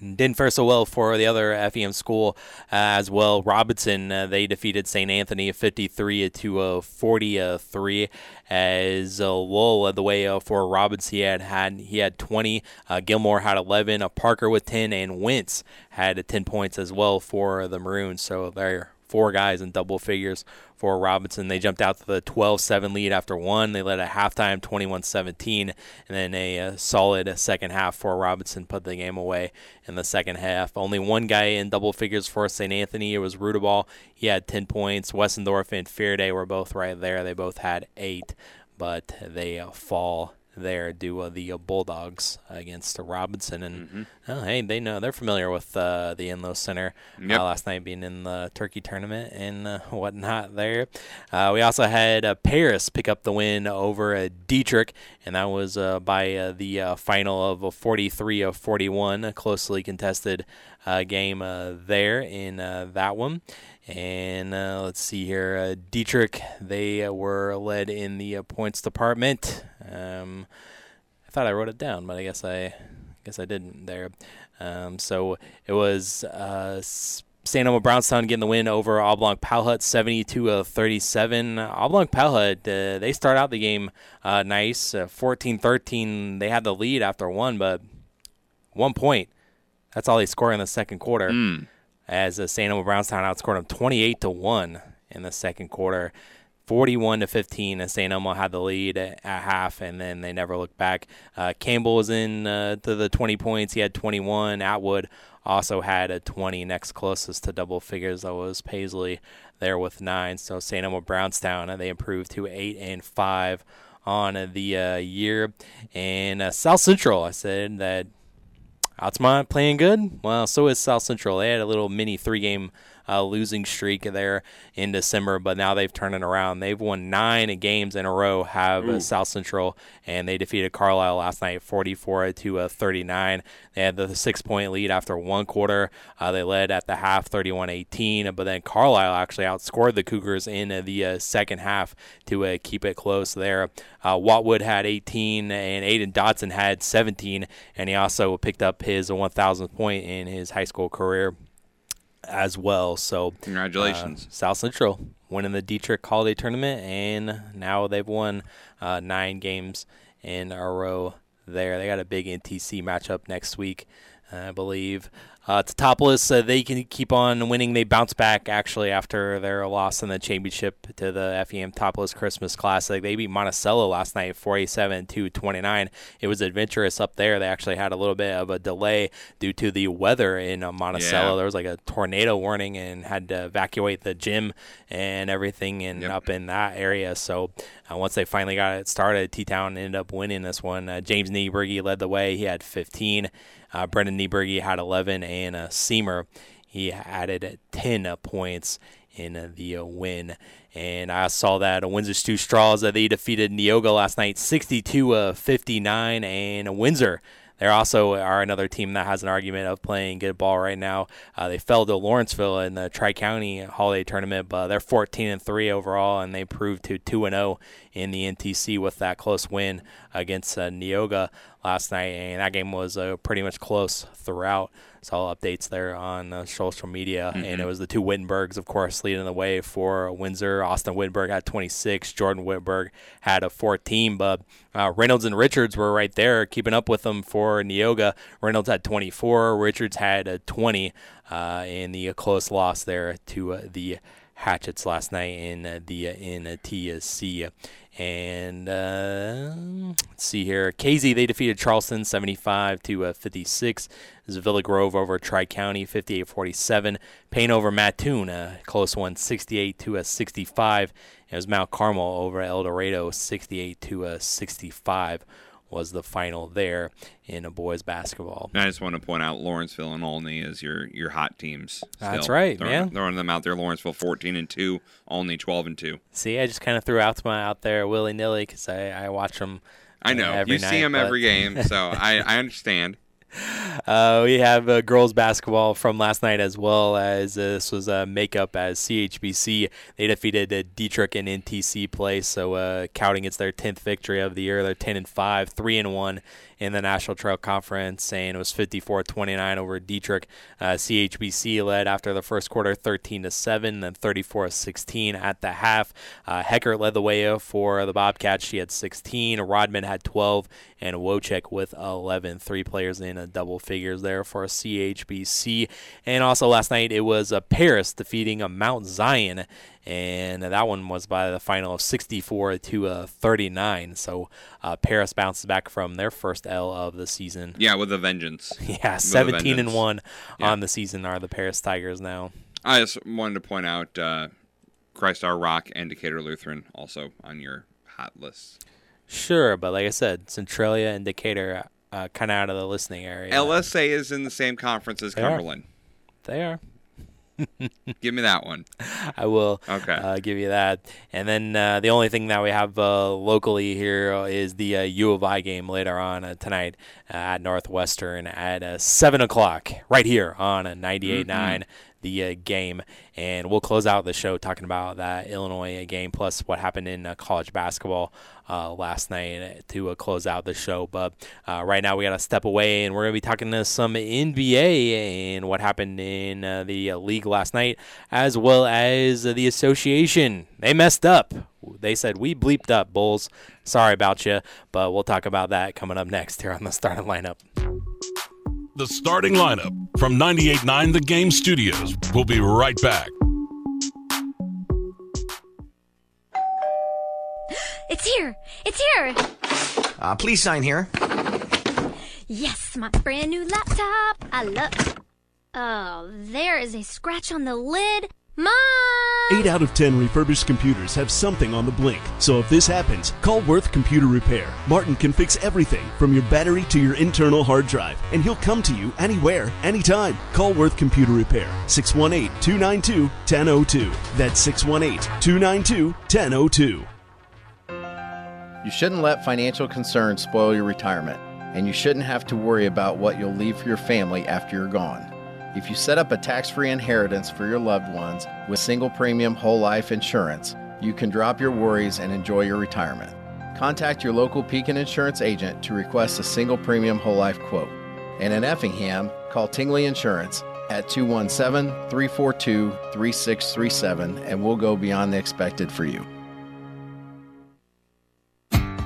didn't fare so well for the other FEM school uh, as well. Robinson uh, they defeated St. Anthony 53 to uh, 43 as uh, Lowell led the way uh, for Robinson. He had, had he had 20. Uh, Gilmore had 11. Uh, Parker with 10, and Wentz had 10 points as well for the Maroons. So they're four guys in double figures for Robinson. They jumped out to the 12-7 lead after one. They led at halftime 21-17, and then a, uh solid second half for Robinson put the game away in the second half. Only one guy in double figures for St. Anthony. It was Rudaball. He had 10 points. Wessendorf and Fairday were both right there. They both had eight, but they uh, fall there do to the uh, Bulldogs against Robinson. And oh, hey, they know they're familiar with uh, the Enlow Center. Yep. Uh, last night being in the Turkey tournament and uh, whatnot there. Uh, we also had uh, Paris pick up the win over uh, Dietrich, and that was uh, by uh, the uh, final of a 43 of 41, a closely contested uh, game uh, there in uh, that one. And uh, let's see here, uh, Dietrich, they uh, were led in the uh, points department. Um, I thought I wrote it down, but I guess I guess I didn't there. Um, so it was uh, S- St. Elmo Brownstown getting the win over Oblong Powhut 72 of 37. Oblong Powhut, uh, they start out the game nice. 14 13, they had the lead after one, but one point. That's all they score in the second quarter. As uh, St. Elmo Brownstown outscored them 28 to 1 in the second quarter. 41 to 15 as St. Elmo had the lead at, half and then they never looked back. Uh, Campbell was in uh, to the 20 points. He had 21. Atwood also had a 20. Next closest to double figures was Paisley there with 9. So St. Elmo Brownstown uh, they improved to 8 and 5 on the uh, year. And uh, South Central I said that Altamont playing good. Well, so is South Central. They had a little mini three-game uh, losing streak there in December, but now they've turned it around. They've won nine games in a row, have uh, Ooh. South Central, and they defeated Carlisle last night 44 to uh, 39. They had the six point lead after one quarter. Uh, they led at the half 31 18, but then Carlisle actually outscored the Cougars in uh, the uh, second half to uh, keep it close there. Uh, Watwood had 18, and Aiden Dotson had 17, and he also picked up his 1,000th point in his high school career as well. So Congratulations. uh, South Central winning the Dietrich Holiday Tournament, and now they've won uh, nine games in a row. There, they got a big NTC matchup next week, I believe. Uh, Teutopolis, uh, they can keep on winning. They bounce back actually after their loss in the championship to the FEM Teutopolis Christmas Classic. They beat Monticello last night, 47 to 29. It was adventurous up there. They actually had a little bit of a delay due to the weather in uh, Monticello. Yeah. There was like a tornado warning and had to evacuate the gym and everything and up in that area. So uh, once they finally got it started, T Town ended up winning this one. Uh, James Niebrugge led the way. He had 15. Uh, Brendan Niebrugge had 11, and uh, Seamer he added 10 uh, points in the uh, win. And I saw that uh, Windsor Stew Straws that they defeated Neoga last night, 62 uh, 59, and Windsor. They also are another team that has an argument of playing good ball right now. Uh, they fell to Lawrenceville in the Tri County Holiday Tournament, but they're 14 and three overall, and they proved to two and 0 in the NTC with that close win against uh, Neoga last night, and that game was uh, pretty much close throughout. Saw updates there on uh, social media, and it Mhm. was the two Wittenbergs, of course, leading the way for Windsor. Austin Wittenberg had 26, Jordan Wittenberg had a 14, but uh, Reynolds and Richards were right there keeping up with them for Neoga. Reynolds had 24, Richards had uh, 20 uh, in the close loss there to uh, the Hatchets last night in uh, the in TSC. And uh, let's see here, Casey they defeated Charleston 75 to uh, 56. This is Villa Grove over Tri County 58-47. Payne over Mattoon, a close one 68 to uh, 65. It was Mount Carmel over El Dorado 68 to uh, 65 was the final there in a boys basketball. And I just want to point out Lawrenceville and Olney as your your hot teams. That's right, throwing, man. Throwing them out there. Lawrenceville 14 and two, Olney 12 and two. See, I just kind of threw out my out there willy nilly because I, I watch them. I know uh, every you night, see them but- every game, so I I understand. Uh, we have uh, girls basketball from last night as well as uh, this was a makeup as CHBC. They defeated uh, Dietrich in NTC play, so uh, counting it's their 10th victory of the year. They're 10 and 5, 3 and 1 in the National Trail Conference, and it was 54-29 over Dietrich. Uh, CHBC led after the first quarter 13 to 7, then 34-16 at the half. Uh, Hecker led the way for the Bobcats. She had 16. Rodman had 12, and Wojcik with 11. Three players in uh, double figures there for CHBC. And also last night it was uh, Paris defeating uh, Mount Zion, and that one was by the final of 64 to uh, 39. So uh, Paris bounces back from their first L of the season. Yeah, with a vengeance. Yeah, With a 17 and 1 Yeah. on the season are the Paris Tigers now. I just wanted to point out uh, Christ Our Rock and Decatur Lutheran also on your hot list. Sure, but like I said, Centralia and Decatur uh, kind of out of the listening area. LSA is in the same conference as They are. Cumberland. They are. Give me that one. I will Okay. uh, give you that. And then uh, the only thing that we have uh, locally here is the uh, U of I game later on uh, tonight uh, at Northwestern at uh, 7 o'clock, right here on uh, 98.9. The uh, game, and we'll close out the show talking about that Illinois uh, game plus what happened in uh, college basketball uh, last night to uh, close out the show. But uh, right now we got to step away, and we're going to be talking to some NBA and what happened in uh, the uh, league last night, as well as uh, the association. They messed up. They said we bleeped up, Bulls. Sorry about you, but we'll talk about that coming up next here on the starting lineup. The starting lineup from 98.9 The Game Studios. We'll be right back. It's here! It's here! Uh, please sign here. Yes, my brand new laptop! I love. Oh, there is a scratch on the lid. Mom! 8 out of 10 refurbished computers have something on the blink. So if this happens, call Worth Computer Repair. Martin can fix everything from your battery to your internal hard drive, and he'll come to you anywhere, anytime. Call Worth Computer Repair 618 292 1002. That's 618 292 1002. You shouldn't let financial concerns spoil your retirement, and you shouldn't have to worry about what you'll leave for your family after you're gone. If you set up a tax free inheritance for your loved ones with single premium whole life insurance, you can drop your worries and enjoy your retirement. Contact your local Pekin Insurance agent to request a single premium whole life quote. And in Effingham, call Tingley Insurance at 217 342 3637 and we'll go beyond the expected for you.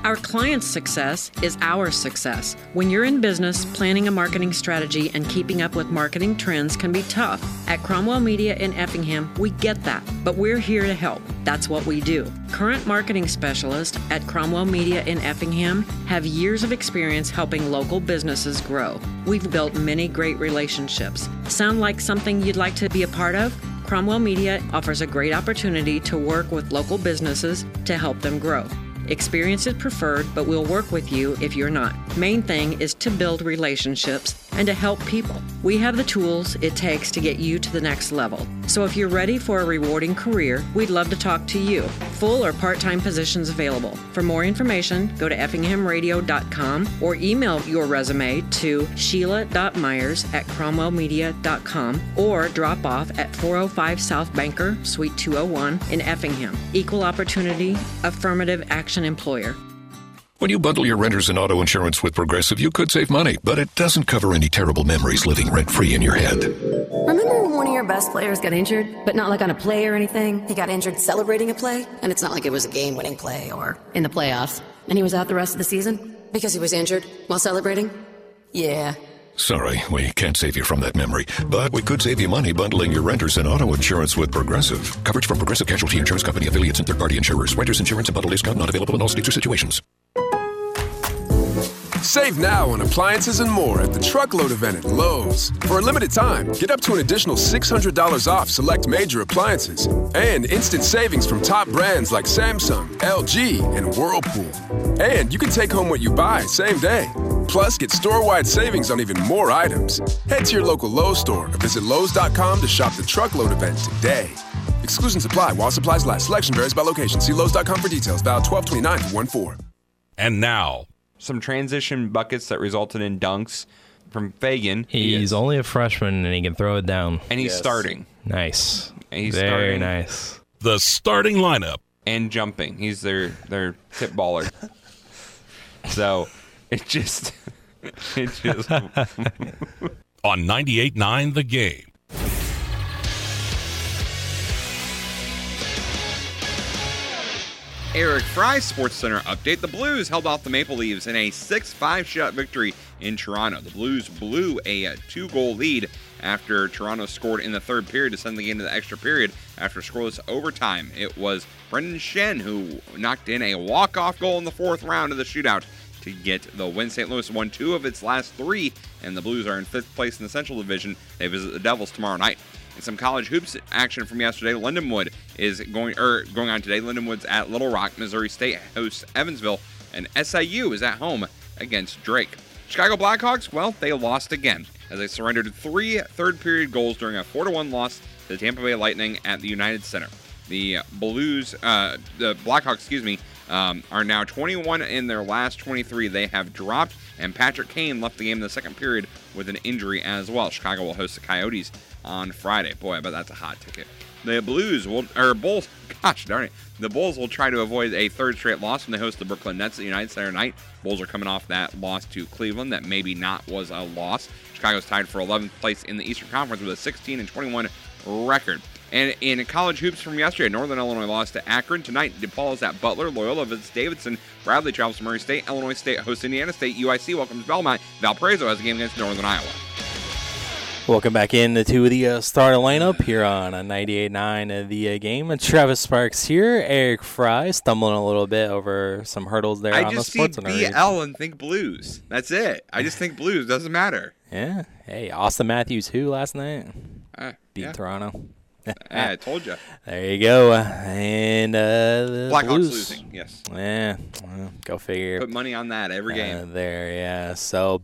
Our client's success is our success. When you're in business, planning a marketing strategy and keeping up with marketing trends can be tough. At Cromwell Media in Effingham, we get that, but we're here to help. That's what we do. Current marketing specialists at Cromwell Media in Effingham have years of experience helping local businesses grow. We've built many great relationships. Sound like something you'd like to be a part of? Cromwell Media offers a great opportunity to work with local businesses to help them grow. Experience is preferred, but we'll work with you if you're not. Main thing is to build relationships and to help people. We have the tools it takes to get you to the next level. So if you're ready for a rewarding career, we'd love to talk to you. Full or part time positions available. For more information, go to effinghamradio.com or email your resume to sheila.myers at cromwellmedia.com or drop off at 405 South Banker, Suite 201 in Effingham. Equal opportunity, affirmative action employer. When you bundle your renters and auto insurance with Progressive, you could save money, but it doesn't cover any terrible memories living rent free in your head. Remember when one of your best players got injured, but not like on a play or anything? He got injured celebrating a play, and it's not like it was a game winning play or in the playoffs, and he was out the rest of the season? Because he was injured while celebrating? Yeah. Sorry, we can't save you from that memory, but we could save you money bundling your renters and auto insurance with Progressive. Coverage from Progressive Casualty Insurance Company affiliates and third party insurers. Renters insurance and bundle discount not available in all states or situations. Save now on appliances and more at the Truckload event at Lowe's. For a limited time, get up to an additional $600 off select major appliances and instant savings from top brands like Samsung, LG, and Whirlpool. And you can take home what you buy same day. Plus, get store wide savings on even more items. Head to your local Lowe's store or visit Lowe's.com to shop the Truckload event today. Exclusions apply while supplies last. Selection varies by location. See Lowe's.com for details. Valid 12 29 1 4. And now, some transition buckets that resulted in dunks from Fagan. He's only a freshman and he can throw it down. And he's starting. Nice. And he's Very starting. nice. The starting lineup. And jumping. He's their their tip baller. so it just it just On 98.9 The Game. Eric Fry Sports Center update. The Blues held off the Maple Leafs in a 6 5 shot victory in Toronto. The Blues blew a uh, two goal lead after Toronto scored in the third period to send the game to the extra period after scoreless overtime. It was Brayden Schenn who knocked in a walk off goal in the fourth round of the shootout to get the win. St. Louis won two of its last three, and the Blues are in fifth place in the Central Division. They visit the Devils tomorrow night. Some college hoops action from yesterday, Lindenwood is going or going on today. Lindenwood's at Little Rock, Missouri State hosts Evansville, and SIU is at home against Drake. Chicago Blackhawks, well, they lost again as they surrendered three third period goals during a 4 1 loss to the Tampa Bay Lightning at the United Center. The Blues, uh, the Blackhawks, excuse me, um, are now 21 in their last 23. They have dropped, and Patrick Kane left the game in the second period with an injury as well. Chicago will host the Coyotes on Friday. Boy, I bet that's a hot ticket. The Blues will, or Bulls, gosh darn it, the Bulls will try to avoid a third straight loss when they host the Brooklyn Nets at United Center tonight. Bulls are coming off that loss to Cleveland that maybe not was a loss. Chicago's tied for 11th place in the Eastern Conference with a 16 and 21 record. And in college hoops from yesterday, Northern Illinois lost to Akron. Tonight, DePaul is at Butler. Loyola visits Davidson. Bradley travels to Murray State. Illinois State hosts Indiana State. UIC welcomes Belmont. Valparaiso has a game against Northern Iowa. Welcome back in to the uh, starting lineup here on a 98.9 of the uh, game. And Travis Sparks here, Eric Fry stumbling a little bit over some hurdles there I on just the see. BL and think blues. That's it. I just think blues. Doesn't matter. Yeah. Hey, Auston Matthews who last night? Uh, Beat yeah. Toronto. I told you. There you go. And uh, the Blackhawks Blues. losing, yes. Yeah, well, go figure. Put money on that every game. Uh, there, yeah. So,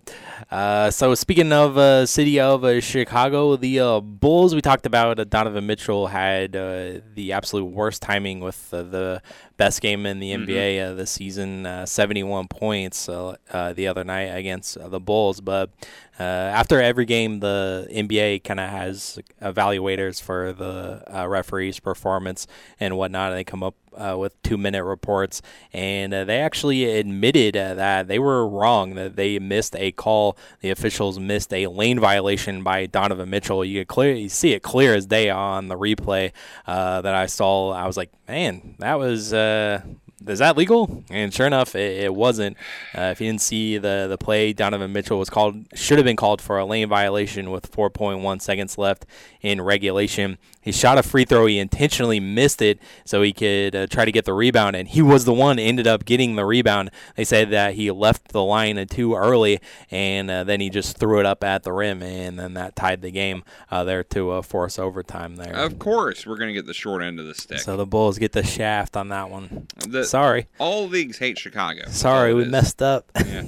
uh, so speaking of uh, city of uh, Chicago, the uh, Bulls we talked about. Uh, Donovan Mitchell had uh, the absolute worst timing with uh, the best game in the Mhm. NBA uh, this season, uh, 71 points uh, uh, the other night against uh, the Bulls. But uh, after every game, the NBA kind of has evaluators for the uh, referee's performance and whatnot. And they come up uh, with two minute reports, and uh, they actually admitted uh, that they were wrong, that they missed a call. The officials missed a lane violation by Donovan Mitchell. You could see it clear as day on the replay uh, that I saw. I was like, man, that was. Uh, is that legal? And sure enough, it, it wasn't. Uh, if you didn't see the the play, Donovan Mitchell was called should have been called for a lane violation with 4.1 seconds left in regulation. He shot a free throw. He intentionally missed it so he could uh, try to get the rebound, and he was the one ended up getting the rebound. They said that he left the line too early, and uh, then he just threw it up at the rim, and then that tied the game uh, there to uh, force overtime there. Of course, we're gonna get the short end of the stick. So the Bulls get the shaft on that one. The- Sorry. All leagues hate Chicago. Sorry, we messed up. Yeah.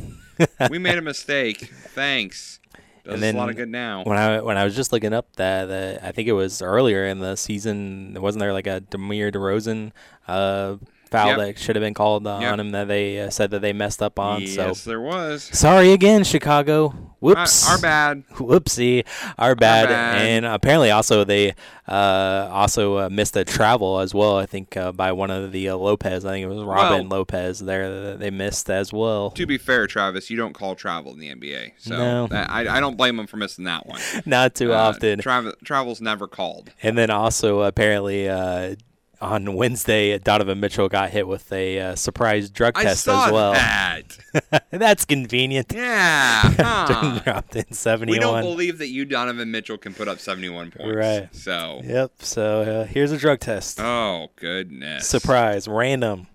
we made a mistake. Thanks. And then a lot of good now. When I when I was just looking up that the I think it was earlier in the season, wasn't there like a DeMar DeRozan uh, foul Yep. that should have been called uh, Yep. on him that they uh, said that they messed up on? Yes, so there was. Sorry again, Chicago. Whoops. Uh, our bad. Whoopsie. Our bad. bad. And apparently also they uh, also uh, missed a travel as well. I think uh, by one of the uh, Lopez. I think it was Robin Well- Lopez there that they missed as well. To be fair, Travis, you don't call travel in the NBA, so No. that, I, I don't blame him for missing that one. Not too often. Travel, travel's never called. And then also apparently uh, on Wednesday, Donovan Mitchell got hit with a uh, surprise drug I test as well. that. That's convenient. Yeah. huh. Dropped in we don't believe that you, Donovan Mitchell, can put up 71 points. Right. So. Yep. So uh, here's a drug test. Oh goodness. Surprise, random,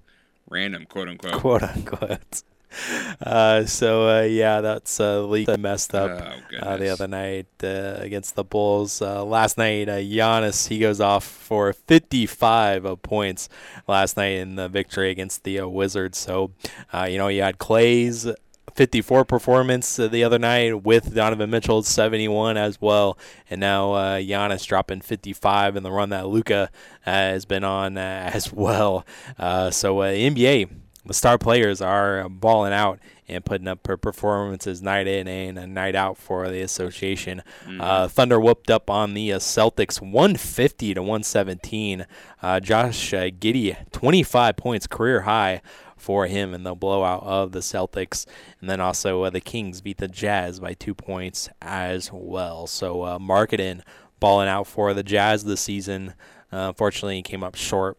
Random, quote unquote. quote unquote. Uh, so uh, yeah, that's uh, league that messed up Oh, uh, the other night uh, against the Bulls. Uh, last night, uh, Giannis he goes off for 55 uh, points last night in the victory against the uh, Wizards. So uh, you know you had Klay's 54 performance uh, the other night with Donovan Mitchell's 71 as well, and now uh, Giannis dropping 55 in the run that Luka has been on uh, as well. Uh, so uh, NBA the star players are balling out and putting up per- performances night in and night out for the association. Uh, Thunder whooped up on the uh, Celtics 150 to 117. Uh, Josh uh, Giddey 25 points career high for him in the blowout of the Celtics. And then also uh, the Kings beat the Jazz by two points as well. So uh, Markkanen balling out for the Jazz this season. Uh, unfortunately, he came up short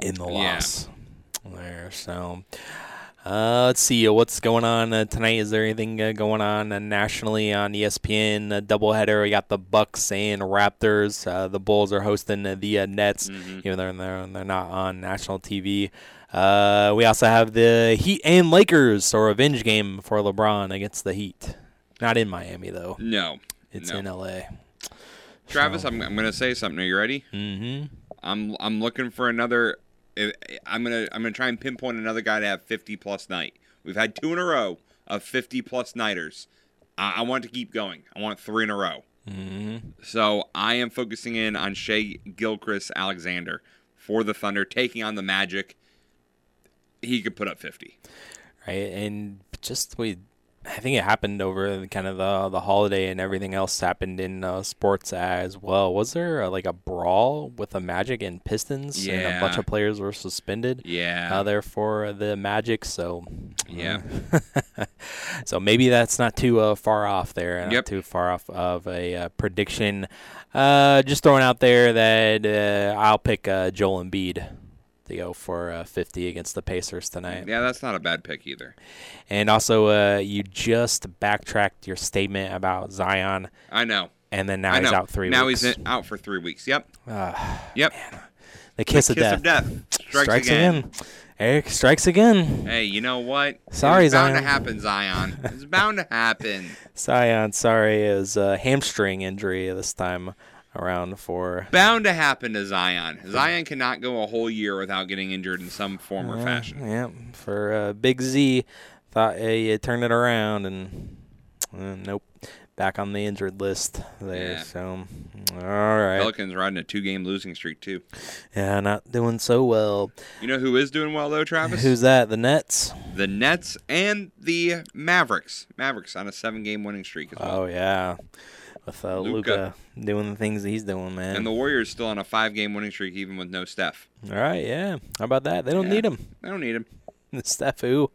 in the Yeah. There. So uh, let's see uh, what's going on uh, tonight. Is there anything uh, going on uh, nationally on ESPN? A doubleheader. We got the Bucks and Raptors. Uh, the Bulls are hosting uh, the uh, Nets, even though they're they're not on national TV. Uh, we also have the Heat and Lakers, so revenge game for LeBron against the Heat. Not in Miami though. No. It's no. in LA. Travis, I'm, I'm gonna say something. Are you ready? Mm-hmm. I'm I'm looking for another. I- I'm gonna I'm gonna try and pinpoint another guy to have 50 plus night. We've had two in a row of 50 plus nighters. I, I want to keep going. I want three in a row. Mm-hmm. So I am focusing in on Shea Gilchrist Alexander for the Thunder, taking on the Magic. He could put up 50. right? And just we, I think it happened over kind of the the holiday and everything else happened in uh, sports as well. Was there uh, like a brawl with the Magic and Pistons, and a bunch of players were suspended? Yeah. uh, there for the Magic. So Yeah. uh, so maybe that's not too uh, far off there. Not Yep. too far off of a uh, prediction. Uh, just throwing out there that uh, I'll pick uh, Joel Embiid to go for uh, 50 against the Pacers tonight. Yeah, that's not a bad pick either. And also, uh, you just backtracked your statement about Zion. I know. And then now he's out three now weeks. he's in, out for three weeks. Yep. Ah, yep. the kiss, The of, kiss death. of death. Strikes again. Eric strikes again. Hey, you know what? Sorry, it's bound Zion. to happen, Zion. It's bound to happen. Zion, sorry, is a hamstring injury this time around for. Bound to happen to Zion. Zion cannot go a whole year without getting injured in some form or Yeah, fashion. Yeah, for uh, Big Z, thought hey, you turned it around, and uh, nope, back on the injured list there. Yeah. So, all right, Pelicans riding a two-game losing streak too. yeah, not doing so well. You know who is doing well though, Travis? Who's that? The Nets. the Nets and the Mavericks. Mavericks on a seven-game winning streak as well. Oh yeah, with uh, Luka doing the things he's doing, man. And the Warriors still on a five-game winning streak even with no Steph. all right, yeah. How about that? They don't Yeah. need him. They don't need him. Steph, who?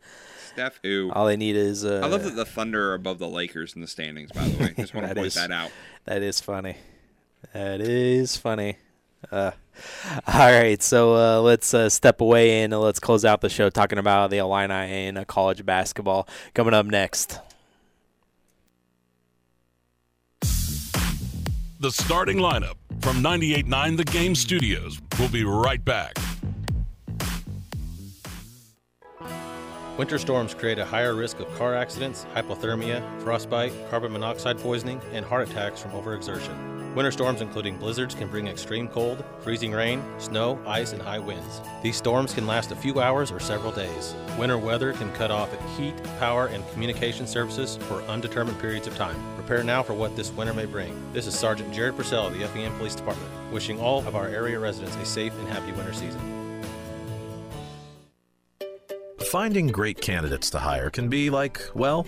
Steph who? All they need is. Uh, I love that the Thunder are above the Lakers in the standings. By the way, just want to point is- that out. That is funny. That is funny. Uh, all right, so uh, let's uh, step away and let's close out the show talking about the Illini and uh, college basketball. Coming up next. The starting lineup from 98.9 The Game Studios. We'll be right back. Winter storms create a higher risk of car accidents, hypothermia, frostbite, carbon monoxide poisoning, and heart attacks from overexertion. Winter storms, including blizzards, can bring extreme cold, freezing rain, snow, ice, and high winds. These storms can last a few hours or several days. Winter weather can cut off heat, power, and communication services for undetermined periods of time. Prepare now for what this winter may bring. This is Sergeant Jared Purcell of the Effingham Police Department, wishing all of our area residents a safe and happy winter season. Finding great candidates to hire can be like, well,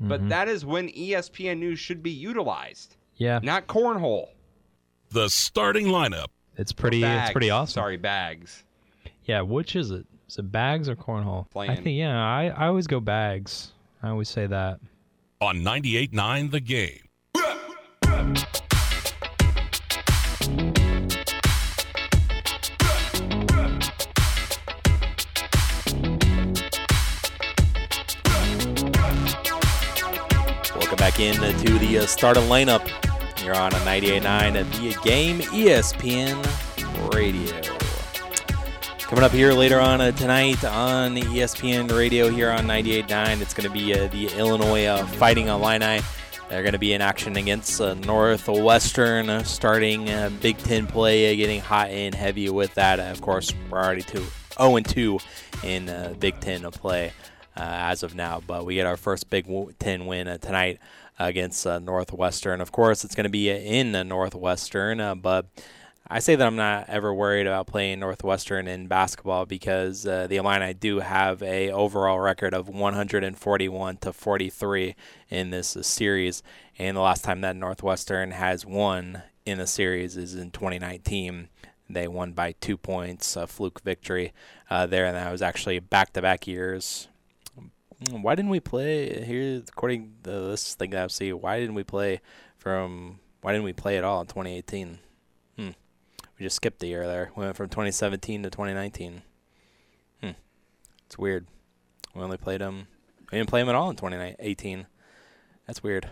But mm-hmm. that is when ESPN News should be utilized. Yeah. Not cornhole. the starting lineup. It's pretty. Bags. It's pretty awesome. Sorry, bags. Yeah. Which is it? Is it bags or cornhole? Playing. I think. Yeah. I, I always go bags. I always say that. on 98.9 The Game. Back in to the uh, starting lineup. You're on a 98.9 at the game ESPN Radio. Coming up here later on uh, tonight on ESPN Radio here on 98.9, it's going to be uh, the Illinois uh, Fighting Illini. They're going to be in action against uh, Northwestern, uh, starting uh, Big Ten play, uh, getting hot and heavy with that. Uh, of course, we're already two, 0 2 in uh, Big Ten play uh, as of now, but we get our first Big Ten win uh, tonight against uh, Northwestern. Of course, it's going to be in Northwestern, uh, but I say that I'm not ever worried about playing Northwestern in basketball because uh, the Illini do have a overall record of 141 to 43 in this uh, series, and the last time that Northwestern has won in a series is in 2019. They won by two points, a fluke victory uh, there, and that was actually back-to-back years. Why didn't we play here? According to this thing that I see, why didn't we play from? Why didn't we play at all in 2018? Hmm. We just skipped the year there. We went from 2017 to 2019. Hmm. It's weird. We only played them. We didn't play them at all in 2018. That's weird.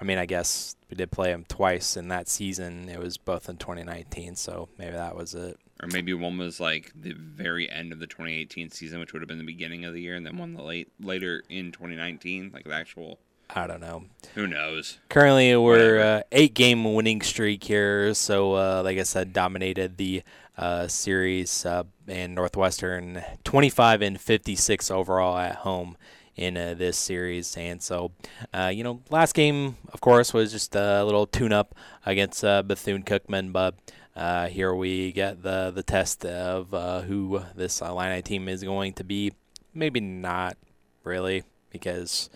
I mean, I guess we did play them twice in that season. It was both in 2019, so maybe that was it. Or maybe one was like the very end of the 2018 season, which would have been the beginning of the year, and then one the late later in 2019, like the actual. I don't know. Who knows? Currently, we're uh, eight game winning streak here. So, uh, like I said, dominated the uh, series uh, and Northwestern 25 and 56 overall at home in uh, this series. And so, uh, you know, last game, of course, was just a little tune up against uh, Bethune Cookman, but. Uh, here we get the the test of uh, who this Illini team is going to be. Maybe not really because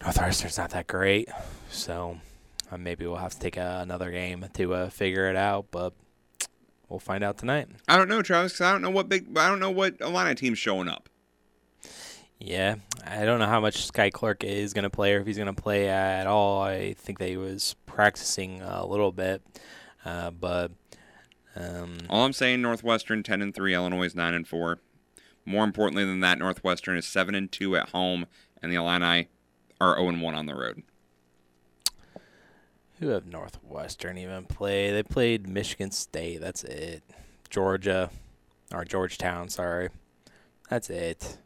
Northwestern's not that great. So uh, maybe we'll have to take a, another game to uh, figure it out. But we'll find out tonight. I don't know, Travis. I don't know what big. I don't know what Illini team's showing up. Yeah, I don't know how much Skyy Clark is going to play or if he's going to play at all. I think that he was practicing a little bit, uh, but um, All I'm saying, Northwestern ten and three, Illinois is nine and four. More importantly than that, Northwestern is seven and two at home, and the Illini are zero and one on the road. who have Northwestern even play? They played Michigan State. That's it. Georgia, or Georgetown. Sorry, that's it.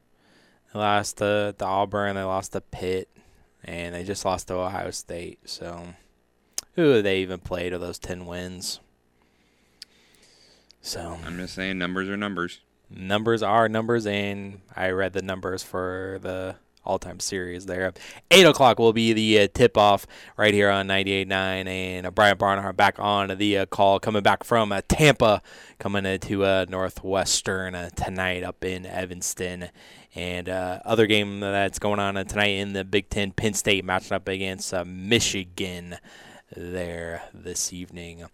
They lost to, to Auburn. They lost to Pitt, and they just lost to Ohio State. So, who have they even played of those ten wins? So I'm just saying, numbers are numbers. numbers are numbers, and I read the numbers for the all-time series there. Eight o'clock will be the uh, tip-off right here on 98.9, and uh, Brian Barnhart back on the uh, call, coming back from uh, Tampa, coming into uh, Northwestern uh, tonight up in Evanston. And uh, other game that's going on uh, tonight in the Big Ten, Penn State matching up against uh, Michigan there this evening.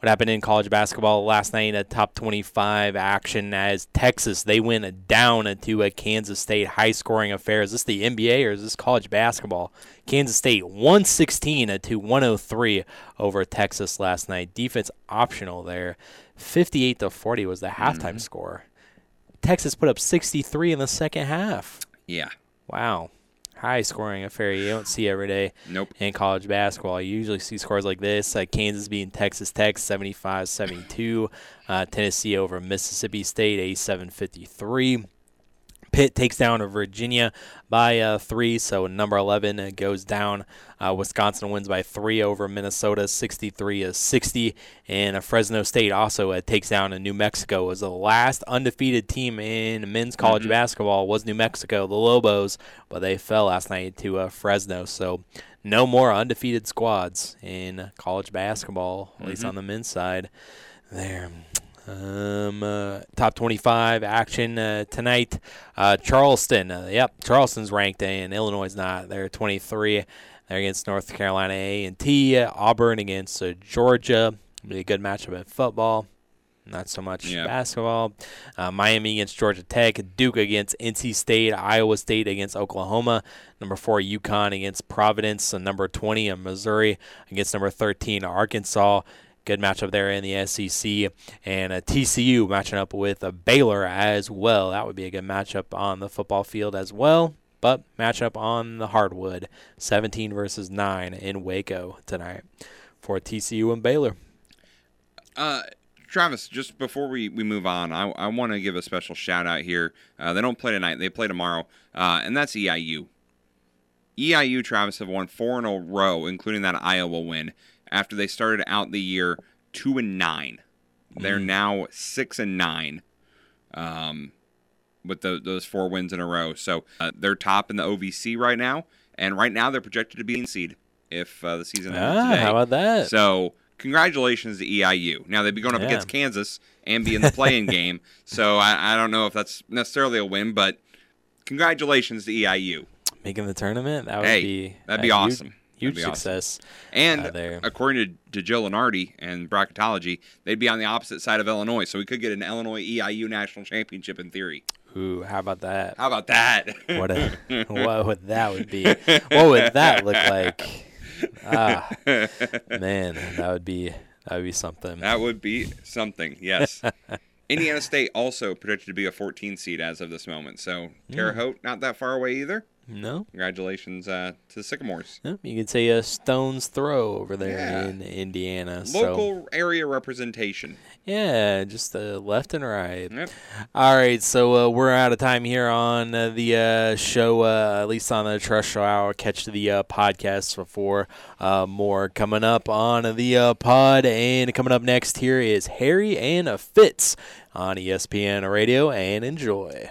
What happened in college basketball last night? A top 25 action as Texas they went down to a Kansas State high scoring affair. Is this the NBA or is this college basketball? Kansas State 116 to 103 over Texas last night. Defense optional there. 58 to 40 was the halftime mm-hmm. score. Texas put up 63 in the second half. Yeah. Wow. High scoring affair you don't see every day Nope. in college basketball. You usually see scores like this uh, Kansas beating Texas Tech 75 72, uh, Tennessee over Mississippi State 87 53. Pitt takes down Virginia by uh, three, so number 11 uh, goes down. Uh, Wisconsin wins by three over Minnesota, 63 60. And uh, Fresno State also uh, takes down uh, New Mexico. Was the last undefeated team in men's college Mhm. basketball was New Mexico, the Lobos, but they fell last night to uh, Fresno. So no more undefeated squads in college basketball, at least Mhm. on the men's side. There. Um, uh, top 25 action uh, tonight. Uh, Charleston. Uh, yep, Charleston's ranked and Illinois is not. They're 23. They're against North Carolina A and T. Auburn against uh, Georgia. Be a good matchup in football. Not so much Yeah. basketball. Uh, Miami against Georgia Tech. Duke against NC State. Iowa State against Oklahoma. Number four, UConn against Providence. And number 20, uh, Missouri against number 13, Arkansas. Good matchup there in the SEC. And uh, TCU matching up with uh, Baylor as well. That would be a good matchup on the football field as well. But matchup on the hardwood 17 versus 9 in Waco tonight for TCU and Baylor. Uh, Travis, just before we, we move on, I, I want to give a special shout out here. Uh, they don't play tonight; they play tomorrow, uh, and that's EIU. EIU, Travis, have won four in a row, including that Iowa win. After they started out the year two and nine, they're Mhm. now six and nine, um, with tho- those four wins in a row. So uh, they're top in the OVC right now, and right now they're projected to be in seed if uh, the season ends Ah, today. how about that? So congratulations to EIU. Now they'd be going up Yeah. against Kansas and be in the playing game. So I, I don't know if that's necessarily a win, but congratulations to EIU. Making the tournament? That would hey, be that'd be awesome. Huge That'd awesome. success. And uh, there. according to, to Joe Lunardi and bracketology, they'd be on the opposite side of Illinois. So we could get an Illinois EIU national championship in theory. Ooh, how about that? How about that? What a, what would that would be? What would that look like? Ah, man, that would be that would be something. That would be something, yes. Indiana State also projected to be a 14 seed as of this moment. So Terre Mm. Haute, not that far away either. No. Congratulations uh, to the Sycamores. Yep, you could say a stone's throw over there Yeah. in Indiana. So Local area representation. yeah, just uh, left and right. Yep. All right, so uh, we're out of time here on uh, the uh, show, uh, at least on the Terrestrial Hour. Catch the uh, podcast before uh, more coming up on the uh, pod. And coming up next here is Harry and Fitz on ESPN Radio. And enjoy.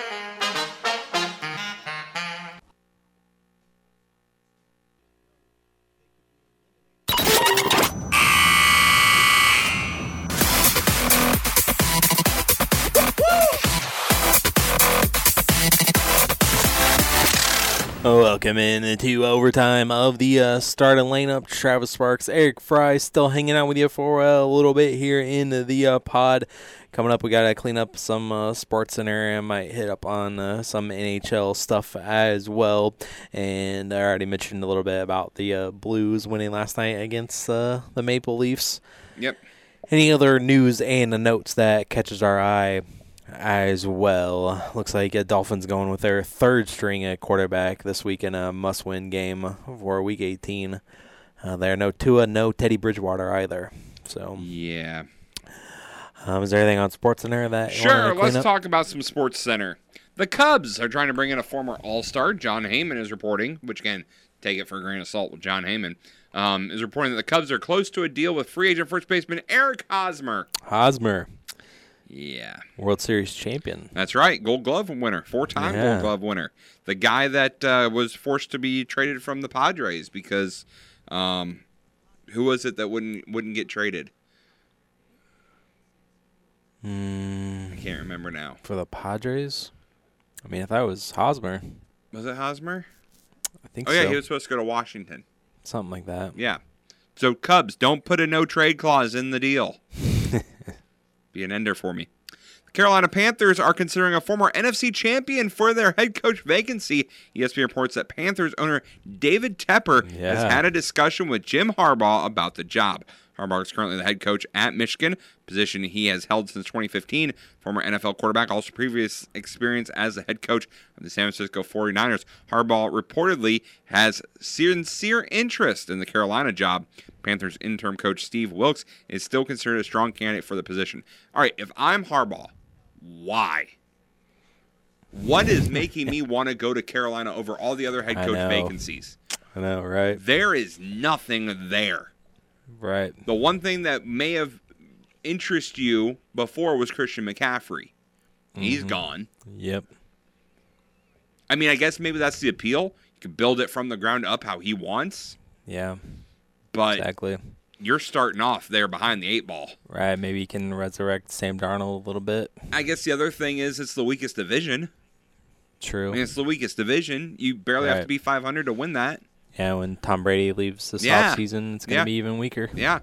Welcome in to overtime of the uh, starting lineup. Travis Sparks, Eric Fry, still hanging out with you for a little bit here in the uh, pod. Coming up, we got to clean up some uh, Sports Center and might hit up on uh, some NHL stuff as well. And I already mentioned a little bit about the uh, Blues winning last night against uh, the Maple Leafs. Yep. Any other news and notes that catches our eye as well? Looks like uh, Dolphins going with their third string at quarterback this week in a must-win game for Week 18. Uh, there, no Tua, no Teddy Bridgewater either. So yeah. Um, is there anything on Sports Center that Sure, let's up? talk about some Sports Center. The Cubs are trying to bring in a former All Star. Jon Heyman is reporting, which again, take it for a grain of salt with Jon Heyman, um, is reporting that the Cubs are close to a deal with free agent first baseman Eric Hosmer. Hosmer, Yeah. World Series champion. That's right, Gold Glove winner, four-time Yeah. Gold Glove winner. The guy that uh, was forced to be traded from the Padres because, um, who was it that wouldn't wouldn't get traded? Mm, I can't remember now. For the Padres? I mean, if that was Hosmer, Was it Hosmer? I think so. Oh yeah, so. he was supposed to go to Washington. Something like that. Yeah. So Cubs, don't put a no trade clause in the deal. Be an ender for me. The Carolina Panthers are considering a former NFC champion for their head coach vacancy. ESPN reports that Panthers owner David Tepper has had a discussion with Jim Harbaugh about the job. Harbaugh is currently the head coach at Michigan, position he has held since 2015. Former NFL quarterback, also previous experience as the head coach of the San Francisco 49ers. Harbaugh reportedly has sincere interest in the Carolina job. Panthers interim coach Steve Wilks is still considered a strong candidate for the position. All right, if I'm Harbaugh, why? What is making me want to go to Carolina over all the other head coach vacancies? I know, right? There is nothing there. Right. The one thing that may have interested you before was Christian McCaffrey. He's Mhm. gone. Yep. I mean, I guess maybe that's the appeal. You can build it from the ground up how he wants, Yeah. but Exactly. you're starting off there behind the eight ball. Right. Maybe you can resurrect Sam Darnold a little bit. I guess the other thing is it's the weakest division. True. I mean, it's the weakest division. You barely have to be 500 to win that. Yeah, when Tom Brady leaves this Yeah. offseason, it's going to Yeah. be even weaker. Yeah.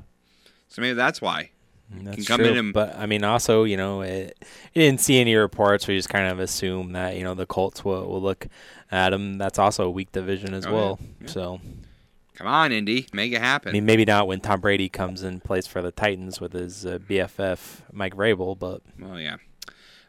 So maybe that's why. That's can come true. in and but I mean, also, you know, it, you didn't see any reports you just kind of assume that you know the Colts will, will look at him. That's also a weak division as Oh, well. Yeah. So, come on, Indy, make it happen. I mean, maybe not when Tom Brady comes and plays for the Titans with his uh, BFF Mike Vrabel, but Well, yeah.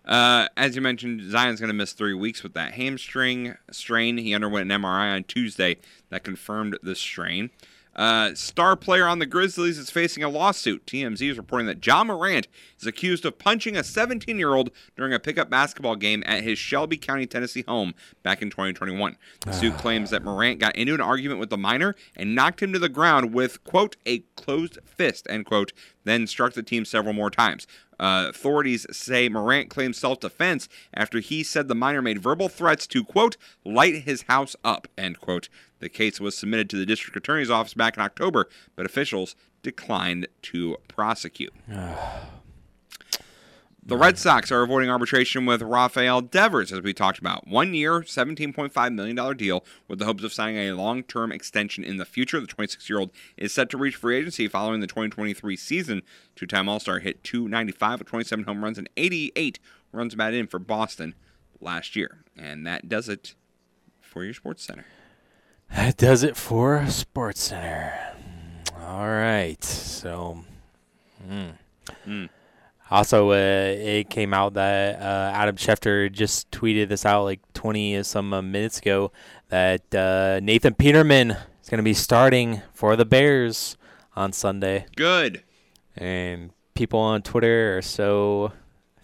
Uh, as you mentioned, Zion's going to miss three weeks with that hamstring strain. He underwent an MRI on Tuesday that confirmed the strain. Uh, star player on the Grizzlies is facing a lawsuit. TMZ is reporting that Ja Morant is accused of punching a 17 year old during a pickup basketball game at his Shelby County, Tennessee home back in 2021. The suit claims that Morant got into an argument with the minor and knocked him to the ground with, quote, a closed fist, end quote, then struck the team several more times. Uh, authorities say Morant claimed self defense after he said the minor made verbal threats to, quote, light his house up, end quote. The case was submitted to the district attorney's office back in October, but officials declined to prosecute. The Red Sox are avoiding arbitration with Rafael Devers, as we talked about. One year, $17.5 million deal with the hopes of signing a long term extension in the future. The 26 year old is set to reach free agency following the 2023 season. Two time All Star hit 295 with 27 home runs and 88 runs batted in for Boston last year. And that does it for your Sports Center. That does it for Sports Center. All right. So, mm. Mm. also, uh, it came out that uh, Adam Schefter just tweeted this out like 20 some uh, minutes ago that uh, Nathan Peterman is going to be starting for the Bears on Sunday. Good. And people on Twitter are so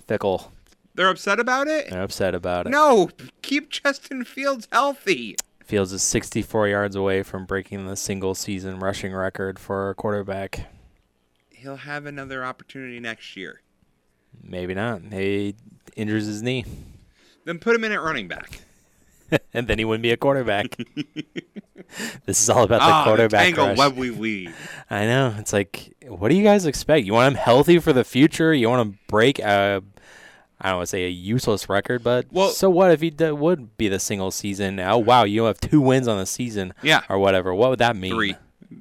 fickle. They're upset about it? They're upset about it. No, keep Justin Fields healthy. Fields is 64 yards away from breaking the single season rushing record for a quarterback. He'll have another opportunity next year. Maybe not. He injures his knee. Then put him in at running back. and then he wouldn't be a quarterback. this is all about the Ah, the quarterback. tangle rush. web we weave. I know. It's like, what do you guys expect? You want him healthy for the future? You want to break a I don't want to say a useless record, but Well- so what if he d- would be the single season? Oh wow, you have two wins on the season, Yeah. or whatever. What would that mean? Three.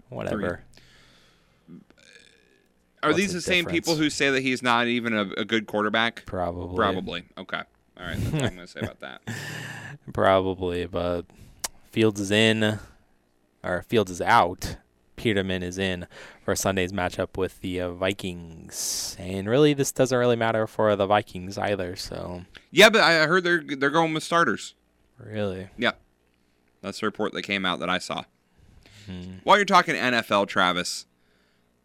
whatever. Are What's these the the same people who say that he's not even a, a good quarterback? Probably. Probably. Okay. All right. That's what I'm going to say about that. Probably, but Fields is in, or Fields is out. Peterman is in for Sunday's matchup with the uh, Vikings, and really, this doesn't really matter for the Vikings either. So, Yeah, but I heard they're they're going with starters. really, Yeah. That's the report that came out that I saw. Hmm. While you're talking NFL, Travis,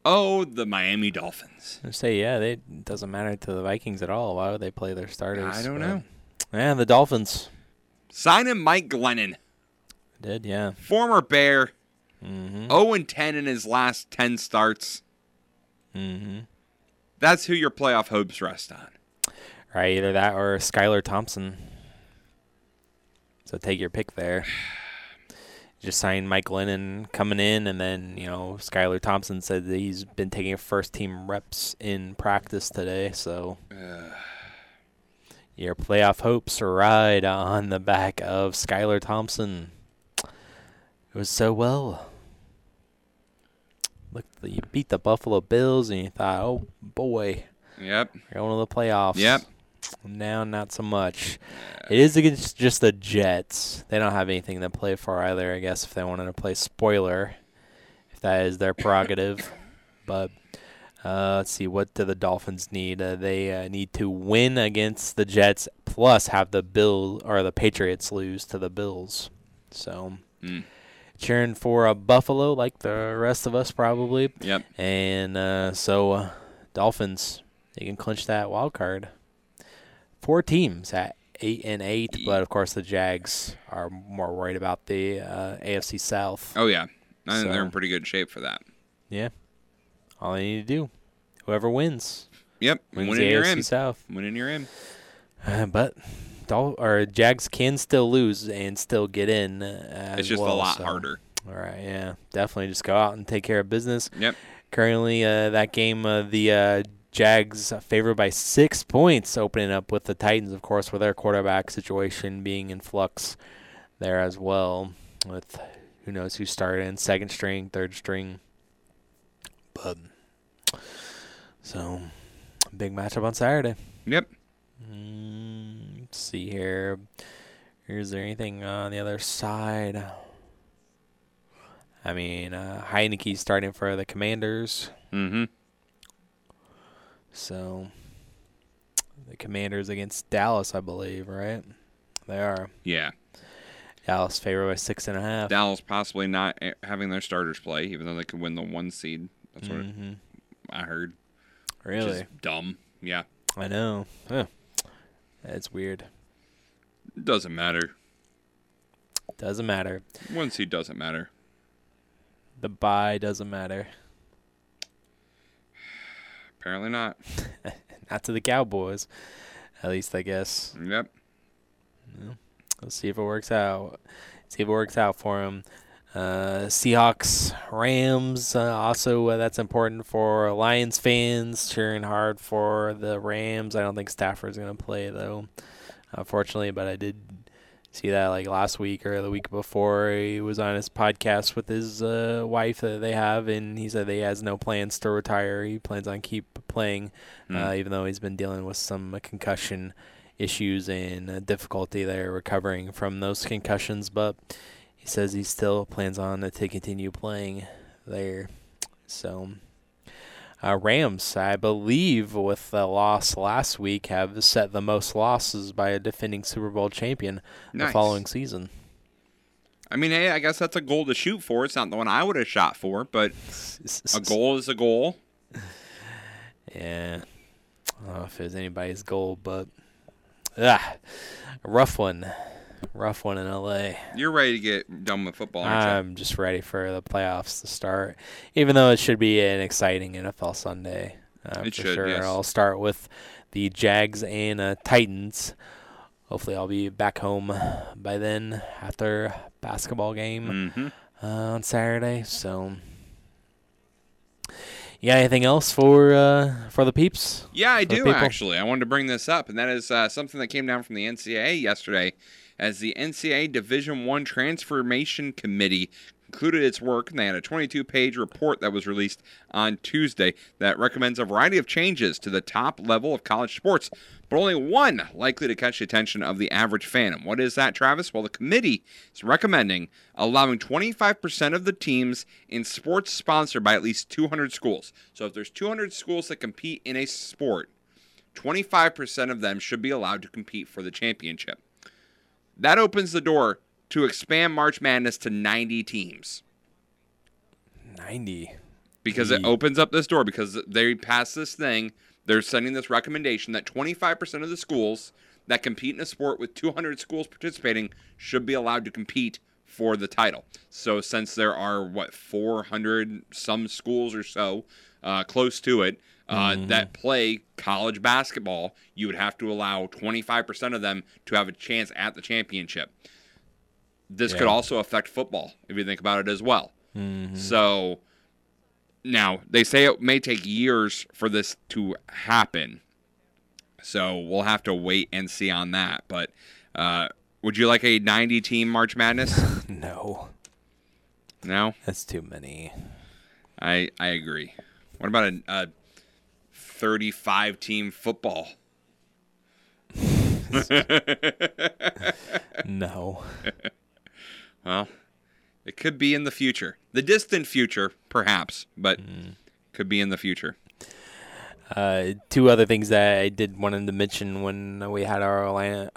oh, the Miami Dolphins. I say yeah, they it doesn't matter to the Vikings at all. Why would they play their starters? I don't But- know. Yeah, the Dolphins sign Signing Mike Glennon, did. Yeah. former Bear, Mm-hmm. 0 and 10 in his last 10 starts. Mm-hmm. That's who your playoff hopes rest on. Right, either that or Skylar Thompson. So take your pick there. Just signed Mike Glennon coming in, and then you know Skylar Thompson said that he's been taking first team reps in practice today. So your playoff hopes ride on the back of Skylar Thompson. It was so well. Look, you beat the Buffalo Bills, and you thought, oh boy, Yep. we're going to the playoffs. Yep. Now, not so much. It is against just the Jets. They don't have anything to play for either, I guess, if they wanted to play spoiler, if that is their prerogative. but uh, let's see, what do the Dolphins need? Uh, they uh, need to win against the Jets, plus have the Bill or the Patriots lose to the Bills. So, Mm. Cheering for uh, Buffalo, like the rest of us, probably. Yep. And uh, so, uh, Dolphins, they can clinch that wild card. Four teams at eight and eight, but of course the Jags are more worried about the uh, AFC South. Oh, yeah. I think they're in pretty good shape for that. Yeah, all they need to do, whoever wins, Yep. wins Winning the AFC in. South. Winning you're in. Uh, but Dol- or Jags can still lose and still get in. Uh, It's just a lot so- harder. All right, yeah, definitely just go out and take care of business. Yep. Currently, uh, that game, uh, the uh, Jags favored by six points, opening up with the Titans, of course, with their quarterback situation being in flux there as well. With who knows who started in second string, third string, but so big matchup on Saturday. Yep. Mm, let's see here. Is there anything on the other side? I mean, uh, Heinicke's starting for the Commanders. Mm-hmm. So the Commanders against Dallas, I believe, right? They are. Yeah. Dallas favored by six and a half. Dallas possibly not eh, having their starters play, even though they could win the one seed. That's what Mhm. I heard. Which Really? is dumb. Yeah. I know. Huh. That's weird. It Doesn't matter. Doesn't matter. One seed doesn't matter. The buy doesn't matter. Apparently not. Not to the Cowboys, at least I guess. Yep. Let's see if it works out. See if it works out for him. Uh, Seahawks, Rams. Uh, also, uh, that's important for Lions fans cheering hard for the Rams. I don't think Stafford's going to play though, unfortunately. But I did see that like last week or the week before. He was on his podcast with his uh, wife that they have, and he said that he has no plans to retire. He plans on keep playing, uh, Mm. even though he's been dealing with some uh, concussion issues and uh, difficulty there recovering from those concussions. But he says he still plans on to continue playing there. So. Uh, Rams, I believe, with the loss last week, have set the most losses by a defending Super Bowl champion the following season. I mean, hey, I guess that's a goal to shoot for. It's not the one I would have shot for, but a goal is a goal. Yeah, I don't know if it was anybody's goal, but ah, a rough one, rough one in LA. You're ready to get done with football, aren't? I'm just ready for the playoffs to start, even though it should be an exciting NFL Sunday. Uh, It for should, sure. yes. I'll start with the Jags and uh, Titans. Hopefully, I'll be back home by then after basketball game Mhm. uh, on Saturday. So, You got anything else for uh, for the peeps? Yeah, I do people? actually. I wanted to bring this up, and that is uh, something that came down from the NCAA yesterday, as the NCAA Division One Transformation Committee concluded its work, and they had a 22-page report that was released on Tuesday that recommends a variety of changes to the top level of college sports, but only one likely to catch the attention of the average fan. And what is that, Travis? Well, the committee is recommending allowing 25% of the teams in sports sponsored by at least 200 schools. So if there's 200 schools that compete in a sport, 25% of them should be allowed to compete for the championship. That opens the door to expand March Madness to 90 teams 90. because it opens up this door because they passed this thing. They're sending this recommendation that 25% of the schools that compete in a sport with 200 schools participating should be allowed to compete for the title. So since there are what 400 some schools or so uh, close to it uh, Mhm. that play college basketball, you would have to allow 25% of them to have a chance at the championship. This could also affect football if you think about it as well. Mhm. So now they say it may take years for this to happen. So we'll have to wait and see on that. But uh, would you like a 90 team March Madness? no. No? That's too many. I I agree. What about a, a 35 team football? No. well, it could be in the future. The distant future, perhaps, but could be in the future. Uh, two other things that I did wanted to mention when we had our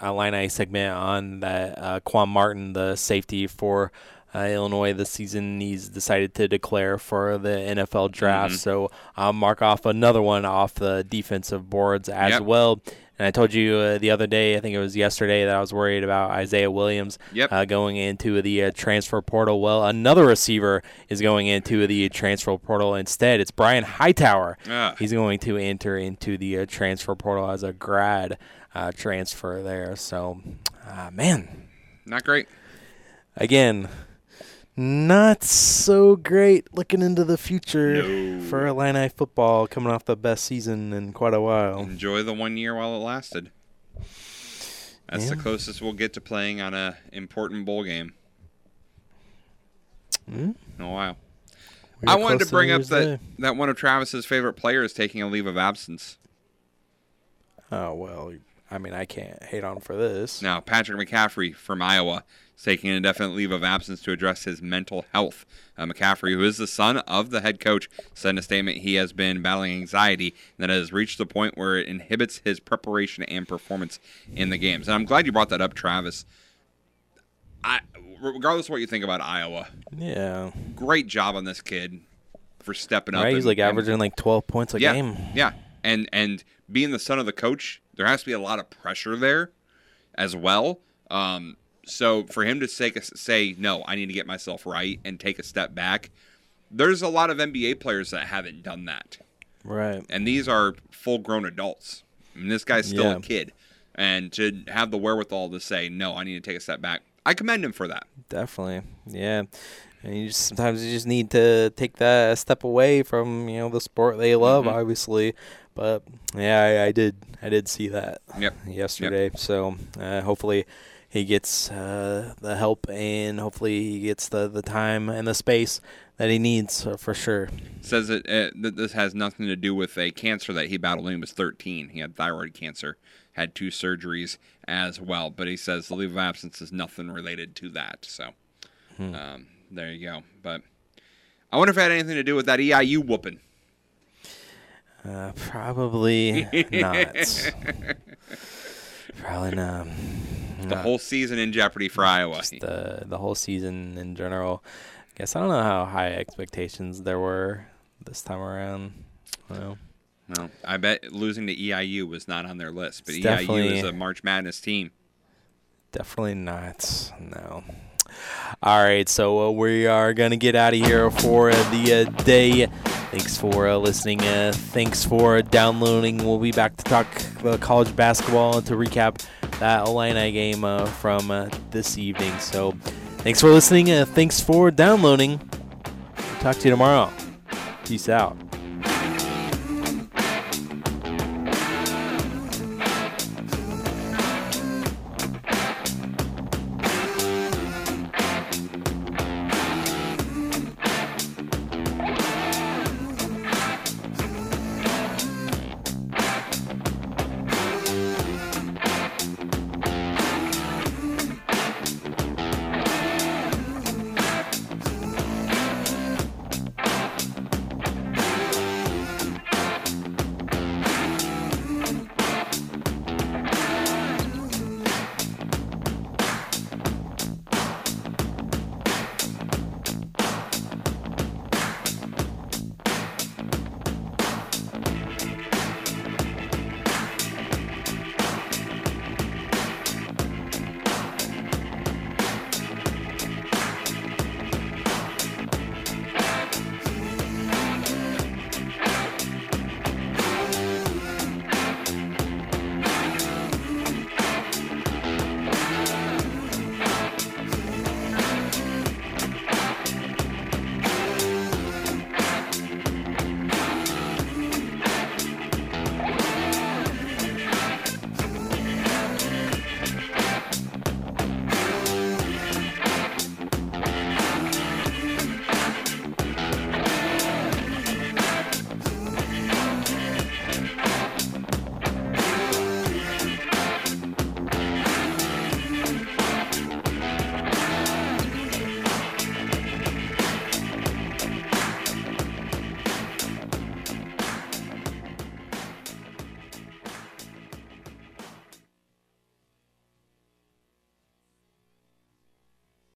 Illini segment on that uh, Quan Martin, the safety for uh, Illinois this season, he's decided to declare for the NFL draft. Mhm. So I'll mark off another one off the defensive boards as Yep. well. And I told you uh, the other day, I think it was yesterday, that I was worried about Isaiah Williams Yep. uh, going into the uh, transfer portal. Well, another receiver is going into the transfer portal instead. It's Brian Hightower. Ah. He's going to enter into the uh, transfer portal as a grad uh, transfer there. So, uh, man, Not great. again, not so great looking into the future No. for Illini football coming off the best season in quite a while. Enjoy the one year while it lasted. That's the closest we'll get to playing on a important bowl game Hmm? in a while. We I wanted to bring up that, that one of Travis's favorite players taking a leave of absence. Oh, well, I mean, I can't hate on for this. Now, Patrick McCaffery from Iowa is taking an indefinite leave of absence to address his mental health. Uh, McCaffery, who is the son of the head coach, said in a statement he has been battling anxiety that has reached the point where it inhibits his preparation and performance in the games. And I'm glad you brought that up, Travis. I, regardless of what you think about Iowa, Yeah. great job on this kid for stepping up. Right, he's and- like and- averaging like 12 points a yeah, game. Yeah, and and being the son of the coach, there has to be a lot of pressure there as well. Um, so for him to say say no, I need to get myself right and take a step back. There's a lot of NBA players that haven't done that, Right. and these are full grown adults. I mean, this guy's still Yeah. a kid, and to have the wherewithal to say no, I need to take a step back. I commend him for that. Definitely, yeah. And you just, sometimes you just need to take that step away from you know the sport they love, Mhm. obviously. But yeah, I, I did I did see that Yep. yesterday. So uh, hopefully he gets uh, the help and hopefully he gets the, the time and the space that he needs uh, for sure. says that, uh, that this has nothing to do with a cancer that he battled when he was 13. He had thyroid cancer, had two surgeries as well. But he says the leave of absence is nothing related to that. So Hmm. um, there you go. But I wonder if it had anything to do with that EIU whooping. Uh, probably not. Probably not. The whole season in jeopardy for Iowa. Just the the whole season in general. I Guess I don't know how high expectations there were this time around. Well, Well, I bet losing to EIU was not on their list, but EIU is a March Madness team. definitely not. No. All right, so uh, we are gonna get out of here for the uh, day. Thanks for uh, listening. Uh, thanks for downloading. We'll be back to talk uh, college basketball and to recap that Illini game uh, from uh, this evening. So, thanks for listening. Uh, thanks for downloading. talk to you tomorrow. Peace out.